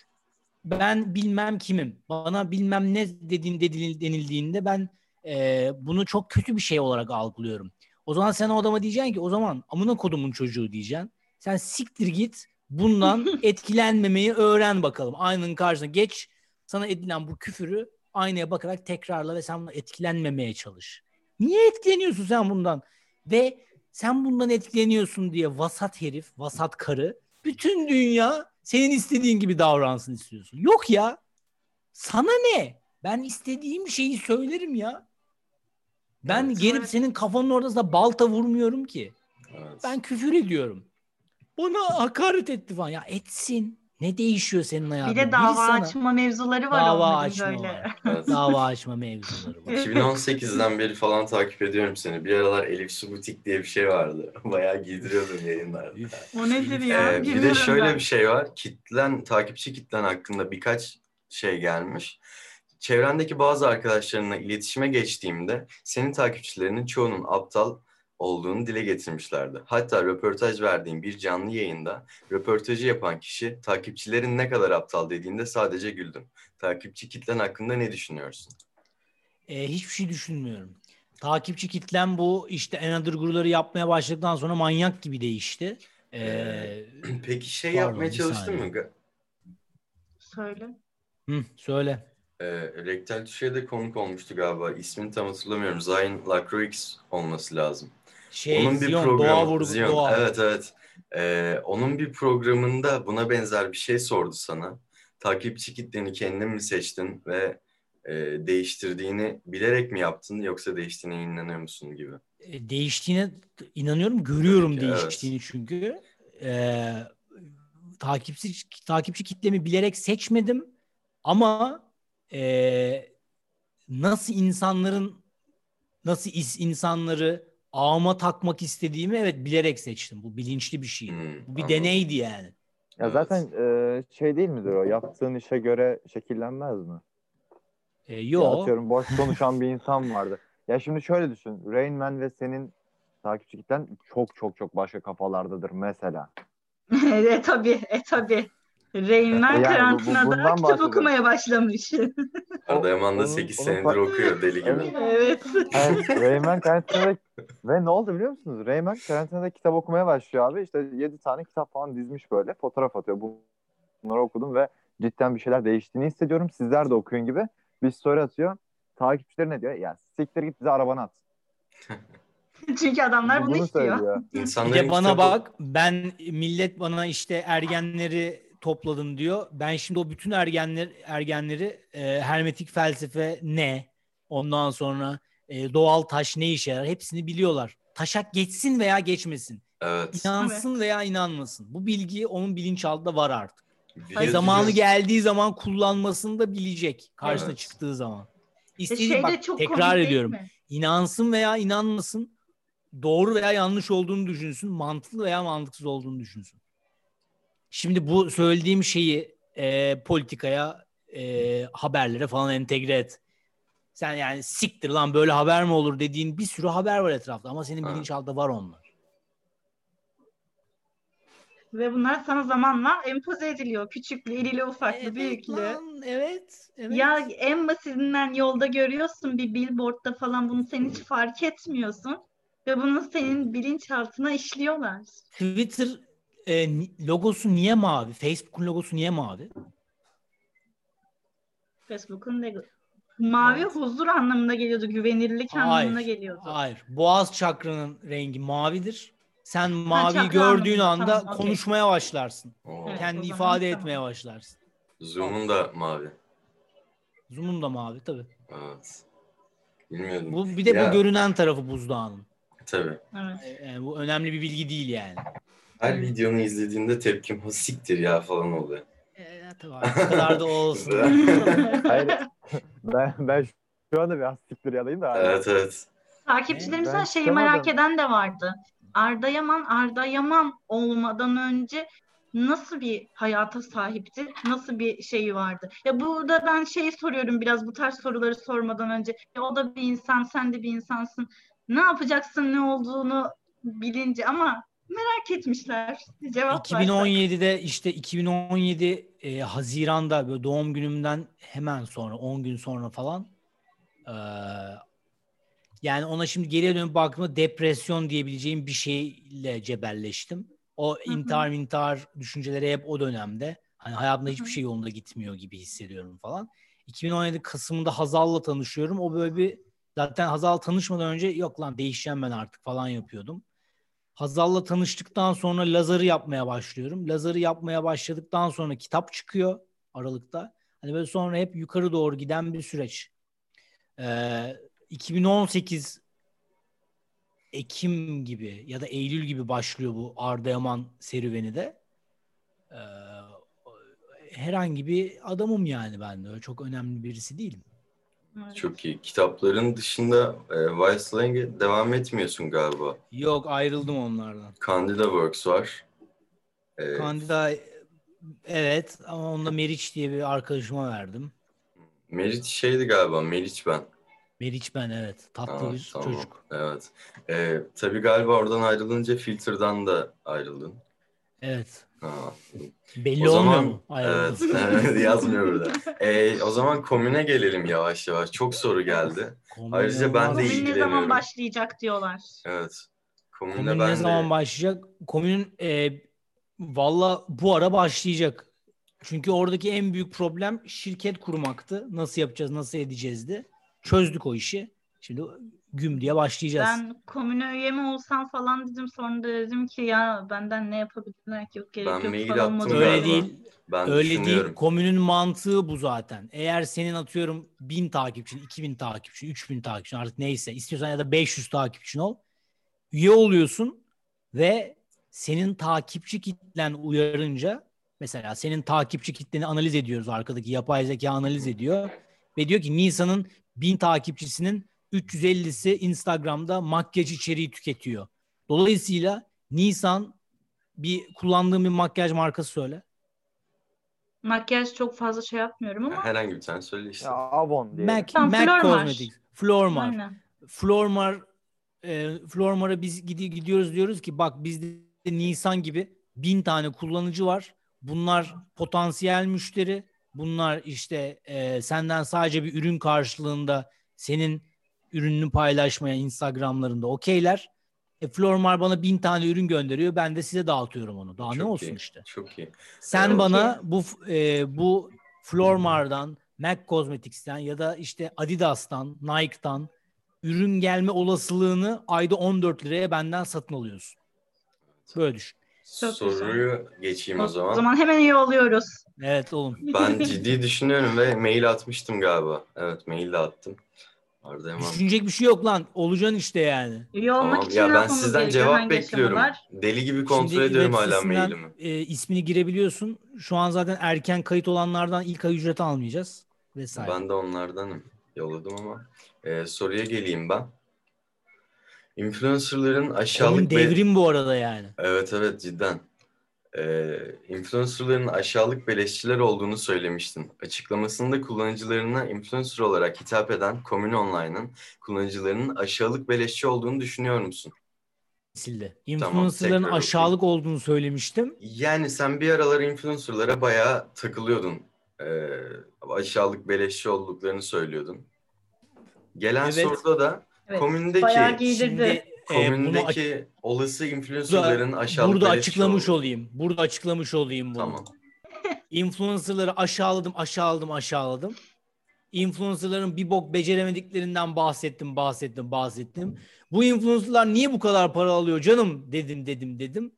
Ben bilmem kimim. Bana bilmem ne dediğin denildiğinde ben e, bunu çok kötü bir şey olarak algılıyorum. O zaman sen o adama diyeceksin ki o zaman amına kodumun çocuğu diyeceksin. Sen siktir git bundan etkilenmemeyi öğren bakalım. Aynanın karşısına geç sana edilen bu küfürü aynaya bakarak tekrarla ve sen bundan etkilenmemeye çalış. Niye etkileniyorsun sen bundan? Ve sen bundan etkileniyorsun diye vasat herif, vasat karı bütün dünya senin istediğin gibi davransın istiyorsun. Yok ya. Sana ne? Ben istediğim şeyi söylerim ya. Ben Evet. gelip senin kafanın ortasında balta vurmuyorum ki. Evet. Ben küfür ediyorum. Bana hakaret etti falan. Ya etsin. Ne değişiyor senin hayatında? Bir de Biri dava sana- açma mevzuları var Dava açma böyle. var. Evet. Dava açma mevzuları var. 2018'den beri falan takip ediyorum seni. Bir aralar Elif Su Butik diye bir şey vardı. Bayağı giydiriyordun yayınlarda. O nedir ya? Ee, bir de şöyle ben. bir şey var. Kitlen, takipçi kitlen hakkında birkaç şey gelmiş. Çevrendeki bazı arkadaşlarınla iletişime geçtiğimde senin takipçilerinin çoğunun aptal olduğunu dile getirmişlerdi. Hatta röportaj verdiğim bir canlı yayında röportajı yapan kişi takipçilerin ne kadar aptal dediğinde sadece güldüm. Takipçi kitlen hakkında ne düşünüyorsun? Ee, hiçbir şey düşünmüyorum. Takipçi kitlem bu işte Another Guru'ları yapmaya başladıktan sonra manyak gibi değişti. Ee, Peki şey Pardon, yapmaya çalıştın mı? Söyle. hı, söyle. Ee, Rektal Tuşe'ye de konuk olmuştu galiba. İsmini tam hatırlamıyorum. Zayn Lacroix olması lazım. Şey onun bir Zion, programı. doğa vurgu Zion, doğa. Evet evet. Ee, onun bir programında buna benzer bir şey sordu sana. Takipçi kitleni kendin mi seçtin ve e, değiştirdiğini bilerek mi yaptın yoksa değiştiğine inanıyor musun gibi. E, değiştiğine inanıyorum. Görüyorum Tabii ki, evet. değiştiğini çünkü. Ee, takipçi takipçi kitlemi bilerek seçmedim ama e, nasıl insanların nasıl is, insanları ağıma takmak istediğimi evet bilerek seçtim. Bu bilinçli bir şey. Hmm, Bu bir anladım. deneydi yani. Ya Evet. zaten e, şey değil midir o? Yaptığın işe göre şekillenmez mi? E, Ya yo. atıyorum boş konuşan bir insan vardı. Ya şimdi şöyle düşün. Rain Man ve senin takipçi kitlen çok çok çok başka kafalardadır mesela. e tabi, e tabi. Man Yani bu- bu- karantinada bundan kitap okumaya başlamış. Arda Yaman da Onun- 8 onun senedir fark- okuyor deli gibi. Evet. evet. Evet, Rayman karantinada ve ne oldu biliyor musunuz? Rayman karantinada kitap okumaya başlıyor abi. İşte 7 tane kitap falan dizmiş böyle. Fotoğraf atıyor. Bu- Bunları okudum ve cidden bir şeyler değiştiğini hissediyorum. Sizler de okuyun gibi. Bir story atıyor. Takipçileri ne diyor? Ya siktir git bize arabana at. Çünkü adamlar bunu, istiyor. söylüyor. Bir İnsanların de bana kitap- bak ben millet bana işte ergenleri topladın diyor. Ben şimdi o bütün ergenler ergenleri e, hermetik felsefe ne? Ondan sonra e, doğal taş ne işe yarar? Hepsini biliyorlar. Taşak geçsin veya geçmesin. Evet. İnansın veya inanmasın. Bu bilgi onun bilinçaltında var artık. Biliyorsun. Ve zamanı geldiği zaman kullanmasını da bilecek karşısına Evet. çıktığı zaman. E İstediği şey de bak çok tekrar ediyorum. mi? İnansın veya inanmasın. Doğru veya yanlış olduğunu düşünsün. Mantıklı veya mantıksız olduğunu düşünsün. Şimdi bu söylediğim şeyi e, politikaya, e, haberlere falan entegre et. Sen yani siktir lan böyle haber mi olur dediğin bir sürü haber var etrafta ama senin Evet. bilinçaltında var onlar. Ve bunlar sana zamanla empoze ediliyor. Küçüklü, irili, ufaklı, büyüklü. lan, evet, evet. Ya en basitinden yolda görüyorsun bir billboardda falan bunu sen hiç fark etmiyorsun. Ve bunu senin bilinçaltına işliyorlar. Twitter e, logosu niye mavi? Facebook'un logosu niye mavi? Facebook'un de mavi Evet. huzur anlamında geliyordu, güvenirlik Hayır. anlamına geliyordu. Hayır. Boğaz çakranın rengi mavidir. Sen maviyi çakra gördüğün anlamında, anda tamam, konuşmaya başlarsın. Oo. Evet. Zaman ifade tamam. etmeye başlarsın. Zoom'un da mavi. Zoom'un da mavi tabii. Evet. Bilmiyordum. Bu bir de Ya. bu görünen tarafı buzdağının. Tabii. Evet. E, Yani bu önemli bir bilgi değil yani. Her Evet. videonu izlediğinde tepkim ha siktir ya falan oluyor. E, tabii o kadar da olsun. Hayır. ben, ben şu anda biraz siktir yalayım da. evet evet. Takipçilerimizden Ben şeyi merak eden de vardı. Arda Yaman, Arda Yaman olmadan önce nasıl bir hayata sahipti? Nasıl bir şeyi vardı? Ya burada ben şeyi soruyorum biraz bu tarz soruları sormadan önce. Ya o da bir insan, sen de bir insansın. Ne yapacaksın, ne olduğunu bilince ama merak etmişler. Cevap versen. 2017'de işte 2017 e, Haziran'da böyle doğum günümden hemen sonra 10 gün sonra falan e, yani ona şimdi geriye dönüp baktığımda depresyon diyebileceğim bir şeyle cebelleştim. O hı. intihar intihar düşünceleri hep o dönemde. Hani hayatımda hiçbir şey yolunda gitmiyor gibi hissediyorum falan. 2017 Kasım'da Hazal'la tanışıyorum. O böyle bir zaten Hazal tanışmadan önce yok lan değişeceğim ben artık falan yapıyordum. Hazal'la tanıştıktan sonra Lazar'ı yapmaya başlıyorum. Lazar'ı yapmaya başladıktan sonra kitap çıkıyor Aralık'ta. Hani böyle sonra hep yukarı doğru giden bir süreç. Ee, 2018 Ekim gibi ya da Eylül gibi başlıyor bu Arda Yaman serüveni de. Ee, herhangi bir adamım yani ben de. Öyle çok önemli birisi değilim. Evet. Çok iyi. Kitapların dışında e, Wildslang'e devam etmiyorsun galiba. Yok ayrıldım onlardan. Candida Works var. E, Kandida evet ama onda Meriç diye bir arkadaşıma verdim. Meriç şeydi galiba. Meriç ben. Meriç ben evet. Tatlı Aa, bir tamam. çocuk. Evet. E, tabii galiba oradan ayrılınca Filter'dan da ayrıldın. Evet. Ha. Belli O olmuyor zaman mu? Evet, evet yazmıyor burada. E, o zaman komüne gelelim yavaş yavaş. Çok soru geldi. Komün Ayrıca ben de olmaz. Komün ne ilgileniyorum. zaman başlayacak diyorlar. Evet. Komünle Komün ben ne de zaman başlayacak? Komün e, valla bu ara başlayacak. Çünkü oradaki en büyük problem şirket kurmaktı. Nasıl yapacağız, nasıl edeceğizdi. Çözdük o işi. Şimdi güm diye başlayacağız. Ben komüne üye mi olsam falan dedim. Sonra da dedim ki ya benden ne yapabilirler ki yok gerek Ben yok mail falan attım Öyle galiba. değil. Ben Öyle değil. Komünün mantığı bu zaten. Eğer senin atıyorum 1000 takipçin, 2000 takipçin, 3000 takipçin artık neyse istiyorsan ya da 500 takipçin ol. Üye oluyorsun ve senin takipçi kitlen uyarınca mesela senin takipçi kitleni analiz ediyoruz arkadaki yapay zeka analiz ediyor ve diyor ki Nisan'ın 1000 takipçisinin 350'si Instagram'da makyaj içeriği tüketiyor. Dolayısıyla Nisan bir kullandığım bir makyaj markası söyle. Makyaj çok fazla şey yapmıyorum ama Herhangi bir tane söyle işte. Ya Avon diye. Mac, Tamam, Mac Flormar. Cosmetics. Flormar. aynen. Flormar e, Flormar'a biz gidi- gidiyoruz diyoruz ki bak bizde Nisan gibi bin tane kullanıcı var. Bunlar potansiyel müşteri. Bunlar işte e, senden sadece bir ürün karşılığında senin ürününü paylaşmaya Instagram'larında okeyler. E, Flormar bana bin tane ürün gönderiyor. Ben de size dağıtıyorum onu. Daha ne Çok olsun iyi, işte. Çok iyi. Sen Evet. bana bu e, bu Flormar'dan, MAC Cosmetics'ten ya da işte Adidas'tan, Nike'tan ürün gelme olasılığını ayda 14 liraya benden satın alıyorsun. Böyle düşün. Çok Soruyu geçeyim o zaman. O zaman hemen iyi oluyoruz. Evet oğlum. Ben ciddi düşünüyorum ve mail atmıştım galiba. Evet mail de attım. Arda Yaman. Düşünecek bir şey yok lan. Olacaksın işte yani. Üye olmak Tamam. için Ya ben sizden cevap bekliyorum. Deli gibi kontrol Şimdi ediyorum hala mailimi. e, ismini girebiliyorsun. Şu an zaten erken kayıt olanlardan ilk ay ücret almayacağız. Vesaire. Ben de onlardanım. Yolladım ama. Ee, soruya geleyim ben. Influencerların aşağılık Oyun be- devrim bu arada yani. Evet evet cidden. Ee, influencerların aşağılık beleşçiler olduğunu söylemiştin. Açıklamasında kullanıcılarına influencer olarak hitap eden Komün Online'ın kullanıcılarının aşağılık beleşçi olduğunu düşünüyor musun? Sildi. Tamam, Influencer'ların tekrar aşağılık olduğunu söylemiştim. Yani sen bir aralar influencerlara bayağı takılıyordun. Ee, aşağılık beleşçi olduklarını söylüyordun. Gelen Evet. soruda da Evet, komündeki bayağı giydirdi. Şimdi e, bunu aç- komündeki olası influencerların aşağılık burada açıklamış olduğunu- olayım. Burada açıklamış olayım bunu. Tamam. Influencer'ları aşağıladım, aşağıladım, aşağıladım. Influencer'ların bir bok beceremediklerinden bahsettim, bahsettim, bahsettim. Bu influencer'lar niye bu kadar para alıyor canım dedim, dedim, dedim.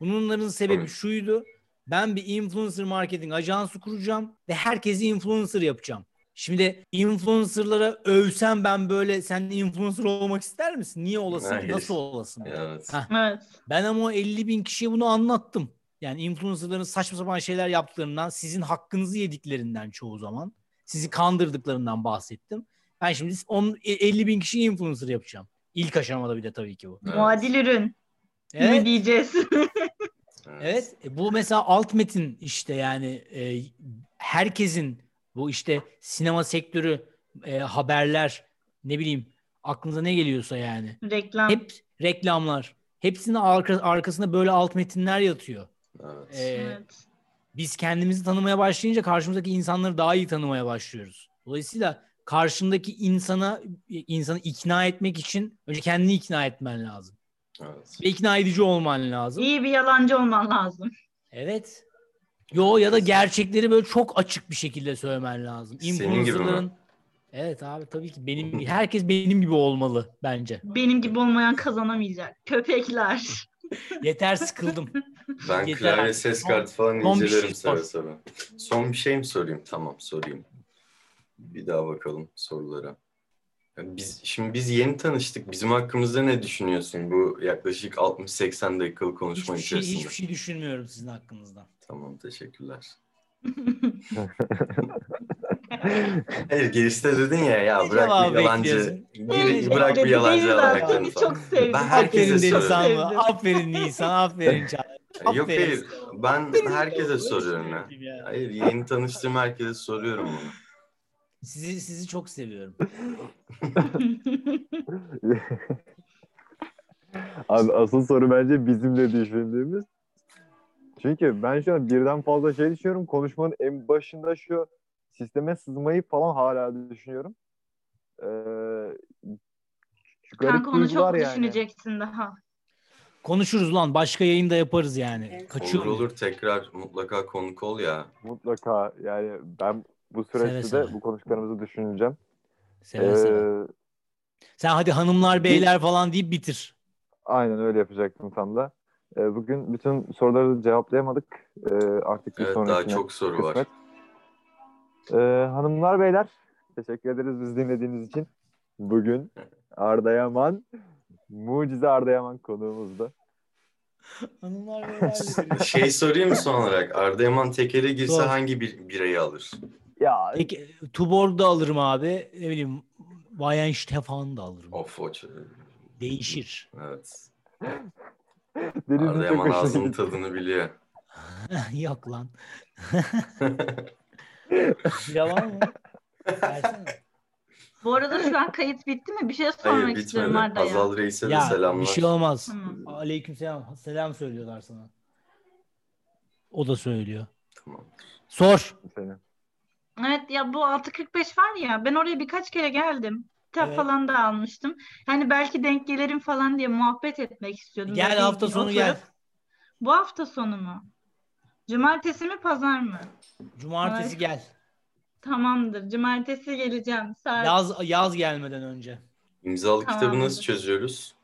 Bunların sebebi Tabii. şuydu. Ben bir influencer marketing ajansı kuracağım ve herkesi influencer yapacağım. Şimdi influencer'lara övsem ben böyle sen influencer olmak ister misin? Niye olasın? Hayır. Nasıl olasın? Evet. Heh. Evet. Ben ama o 50 bin kişiye bunu anlattım. Yani influencerların saçma sapan şeyler yaptıklarından, sizin hakkınızı yediklerinden çoğu zaman, sizi kandırdıklarından bahsettim. Ben şimdi on, e, 50 bin kişi influencer yapacağım. İlk aşamada bir de tabii ki bu. Evet. Muadil ürün Evet, diyeceğiz? evet. E, Bu mesela alt metin işte yani e, herkesin bu işte sinema sektörü, e, haberler, ne bileyim aklınıza ne geliyorsa yani. Reklam. Hep reklamlar. Hepsinin arka, arkasında böyle alt metinler yatıyor. Evet. Ee, Evet. biz kendimizi tanımaya başlayınca karşımızdaki insanları daha iyi tanımaya başlıyoruz. Dolayısıyla karşındaki insana insanı ikna etmek için önce kendini ikna etmen lazım. evet. Ve ikna edici olman lazım. İyi bir yalancı olman lazım. Evet. Yo ya da gerçekleri böyle çok açık bir şekilde söylemen lazım. Senin gibi mi? Influencerların Evet abi tabii ki benim herkes benim gibi olmalı bence. Benim gibi olmayan kazanamayacak. Köpekler. Yeter sıkıldım. Ben Yeter klavye artık. ses kartı falan son bir incelerim şey seve sor. seve. Son bir şey mi sorayım? Tamam sorayım. Bir daha bakalım sorulara. Biz, şimdi biz yeni tanıştık. Bizim hakkımızda ne düşünüyorsun bu yaklaşık 60-80 dakikalık konuşma Hiçbir şey, içerisinde? hiçbir şey düşünmüyorum sizin hakkınızda. Tamam teşekkürler. Hayır girişte dedin ya ya Ne bırak cevabı bir yalancı bekliyorsun? gir, bırak bir yalancı zaten. falan. Çok sevdim. Ben herkese Aferin Deniz soruyorum. Hanım. Aferin Nisan. Aferin Çağla. Yok Aferin. hayır ben herkese soruyorum ya. Hayır yeni tanıştığım herkese soruyorum bunu. Sizi sizi çok seviyorum. Abi asıl soru bence bizim de düşündüğümüz. Çünkü ben şu an birden fazla şey düşünüyorum. Konuşmanın en başında şu sisteme sızmayı falan hala düşünüyorum. Ee, garip Kanka onu çok yani. düşüneceksin daha. Konuşuruz lan. Başka yayında yaparız yani. Olur Kaçıyor mu? olur tekrar mutlaka konuk ol ya. Mutlaka yani ben bu süreçte Seve de seve. bu konuştuklarımızı düşüneceğim. Seve seve. Ee, Sen hadi hanımlar beyler falan deyip bitir. Aynen öyle yapacaktım tam da. Ee, bugün bütün soruları cevaplayamadık. Ee, artık bir Evet sonrakine daha çok soru var. kısmet. Ee, hanımlar beyler teşekkür ederiz biz dinlediğiniz için. Bugün Arda Yaman, mucize Arda Yaman konuğumuzda. Hanımlar beyler. Şey sorayım mı son olarak? Arda Yaman tekere girse Sor. hangi bir birayı alır? Ya Peki Tuborg da alırım abi. Ne bileyim Weihenstephan da alırım. Of o. Değişir. Evet. Arda Yaman ağzının gitti. tadını biliyor. Yok lan. Yalan mı? Versene. Bu arada şu an kayıt bitti mi? Bir şey Hayır sormak istiyorum bitmedi. Arda'ya. Hazal Reis'e de Ya selamlar. bir şey olmaz. Tamam. Aleyküm selam. Selam söylüyorlar sana. O da söylüyor. Tamam. Sor. Seni. Evet ya bu 6.45 var ya ben oraya birkaç kere geldim. Kitap Evet. falan da almıştım. Hani belki denk gelirim falan diye muhabbet etmek istiyordum. Gel Böyle hafta sonu oturup- gel. Bu hafta sonu mu? Cumartesi mi pazar mı? Cumartesi Ay. gel. Tamamdır. Cumartesi geleceğim. Saat Yaz yaz gelmeden önce. İmzalı kitabı nasıl Tamamdır. çözüyoruz?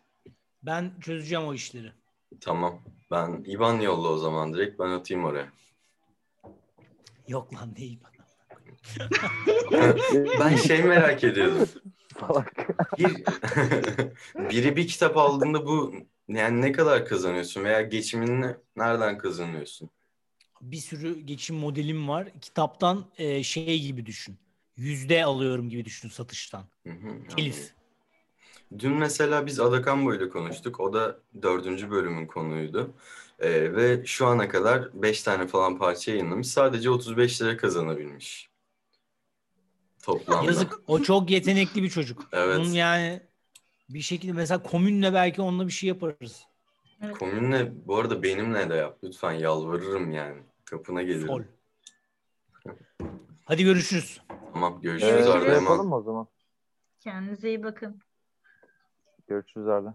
Ben çözeceğim o işleri. Tamam. Ben İban yolla o zaman direkt ben atayım oraya. Yok lan değil bana. Ben şey merak ediyordum. Salak. Bir, biri bir kitap aldığında bu yani ne kadar kazanıyorsun veya geçimini nereden kazanıyorsun? Bir sürü geçim modelim var. Kitaptan e, şey gibi düşün. Yüzde alıyorum gibi düşün satıştan. Hı hı, anladım. Telif. Dün mesela biz Adakambo ile konuştuk. O da dördüncü bölümün konuydu. Ee, ve şu ana kadar beş tane falan parça yayınlamış. Sadece 35 lira kazanabilmiş. Toplamda. Yazık. O çok yetenekli bir çocuk. Evet. Onun yani bir şekilde mesela komünle belki onunla bir şey yaparız. Komünle bu arada benimle de yap. Lütfen yalvarırım yani. Kapına gelirim. Sol. Hadi görüşürüz. Tamam Ee, görüşürüz Görüşürüz. Arda Yaman. yapalım o zaman? kendinize iyi bakın. Görüşürüz Arda.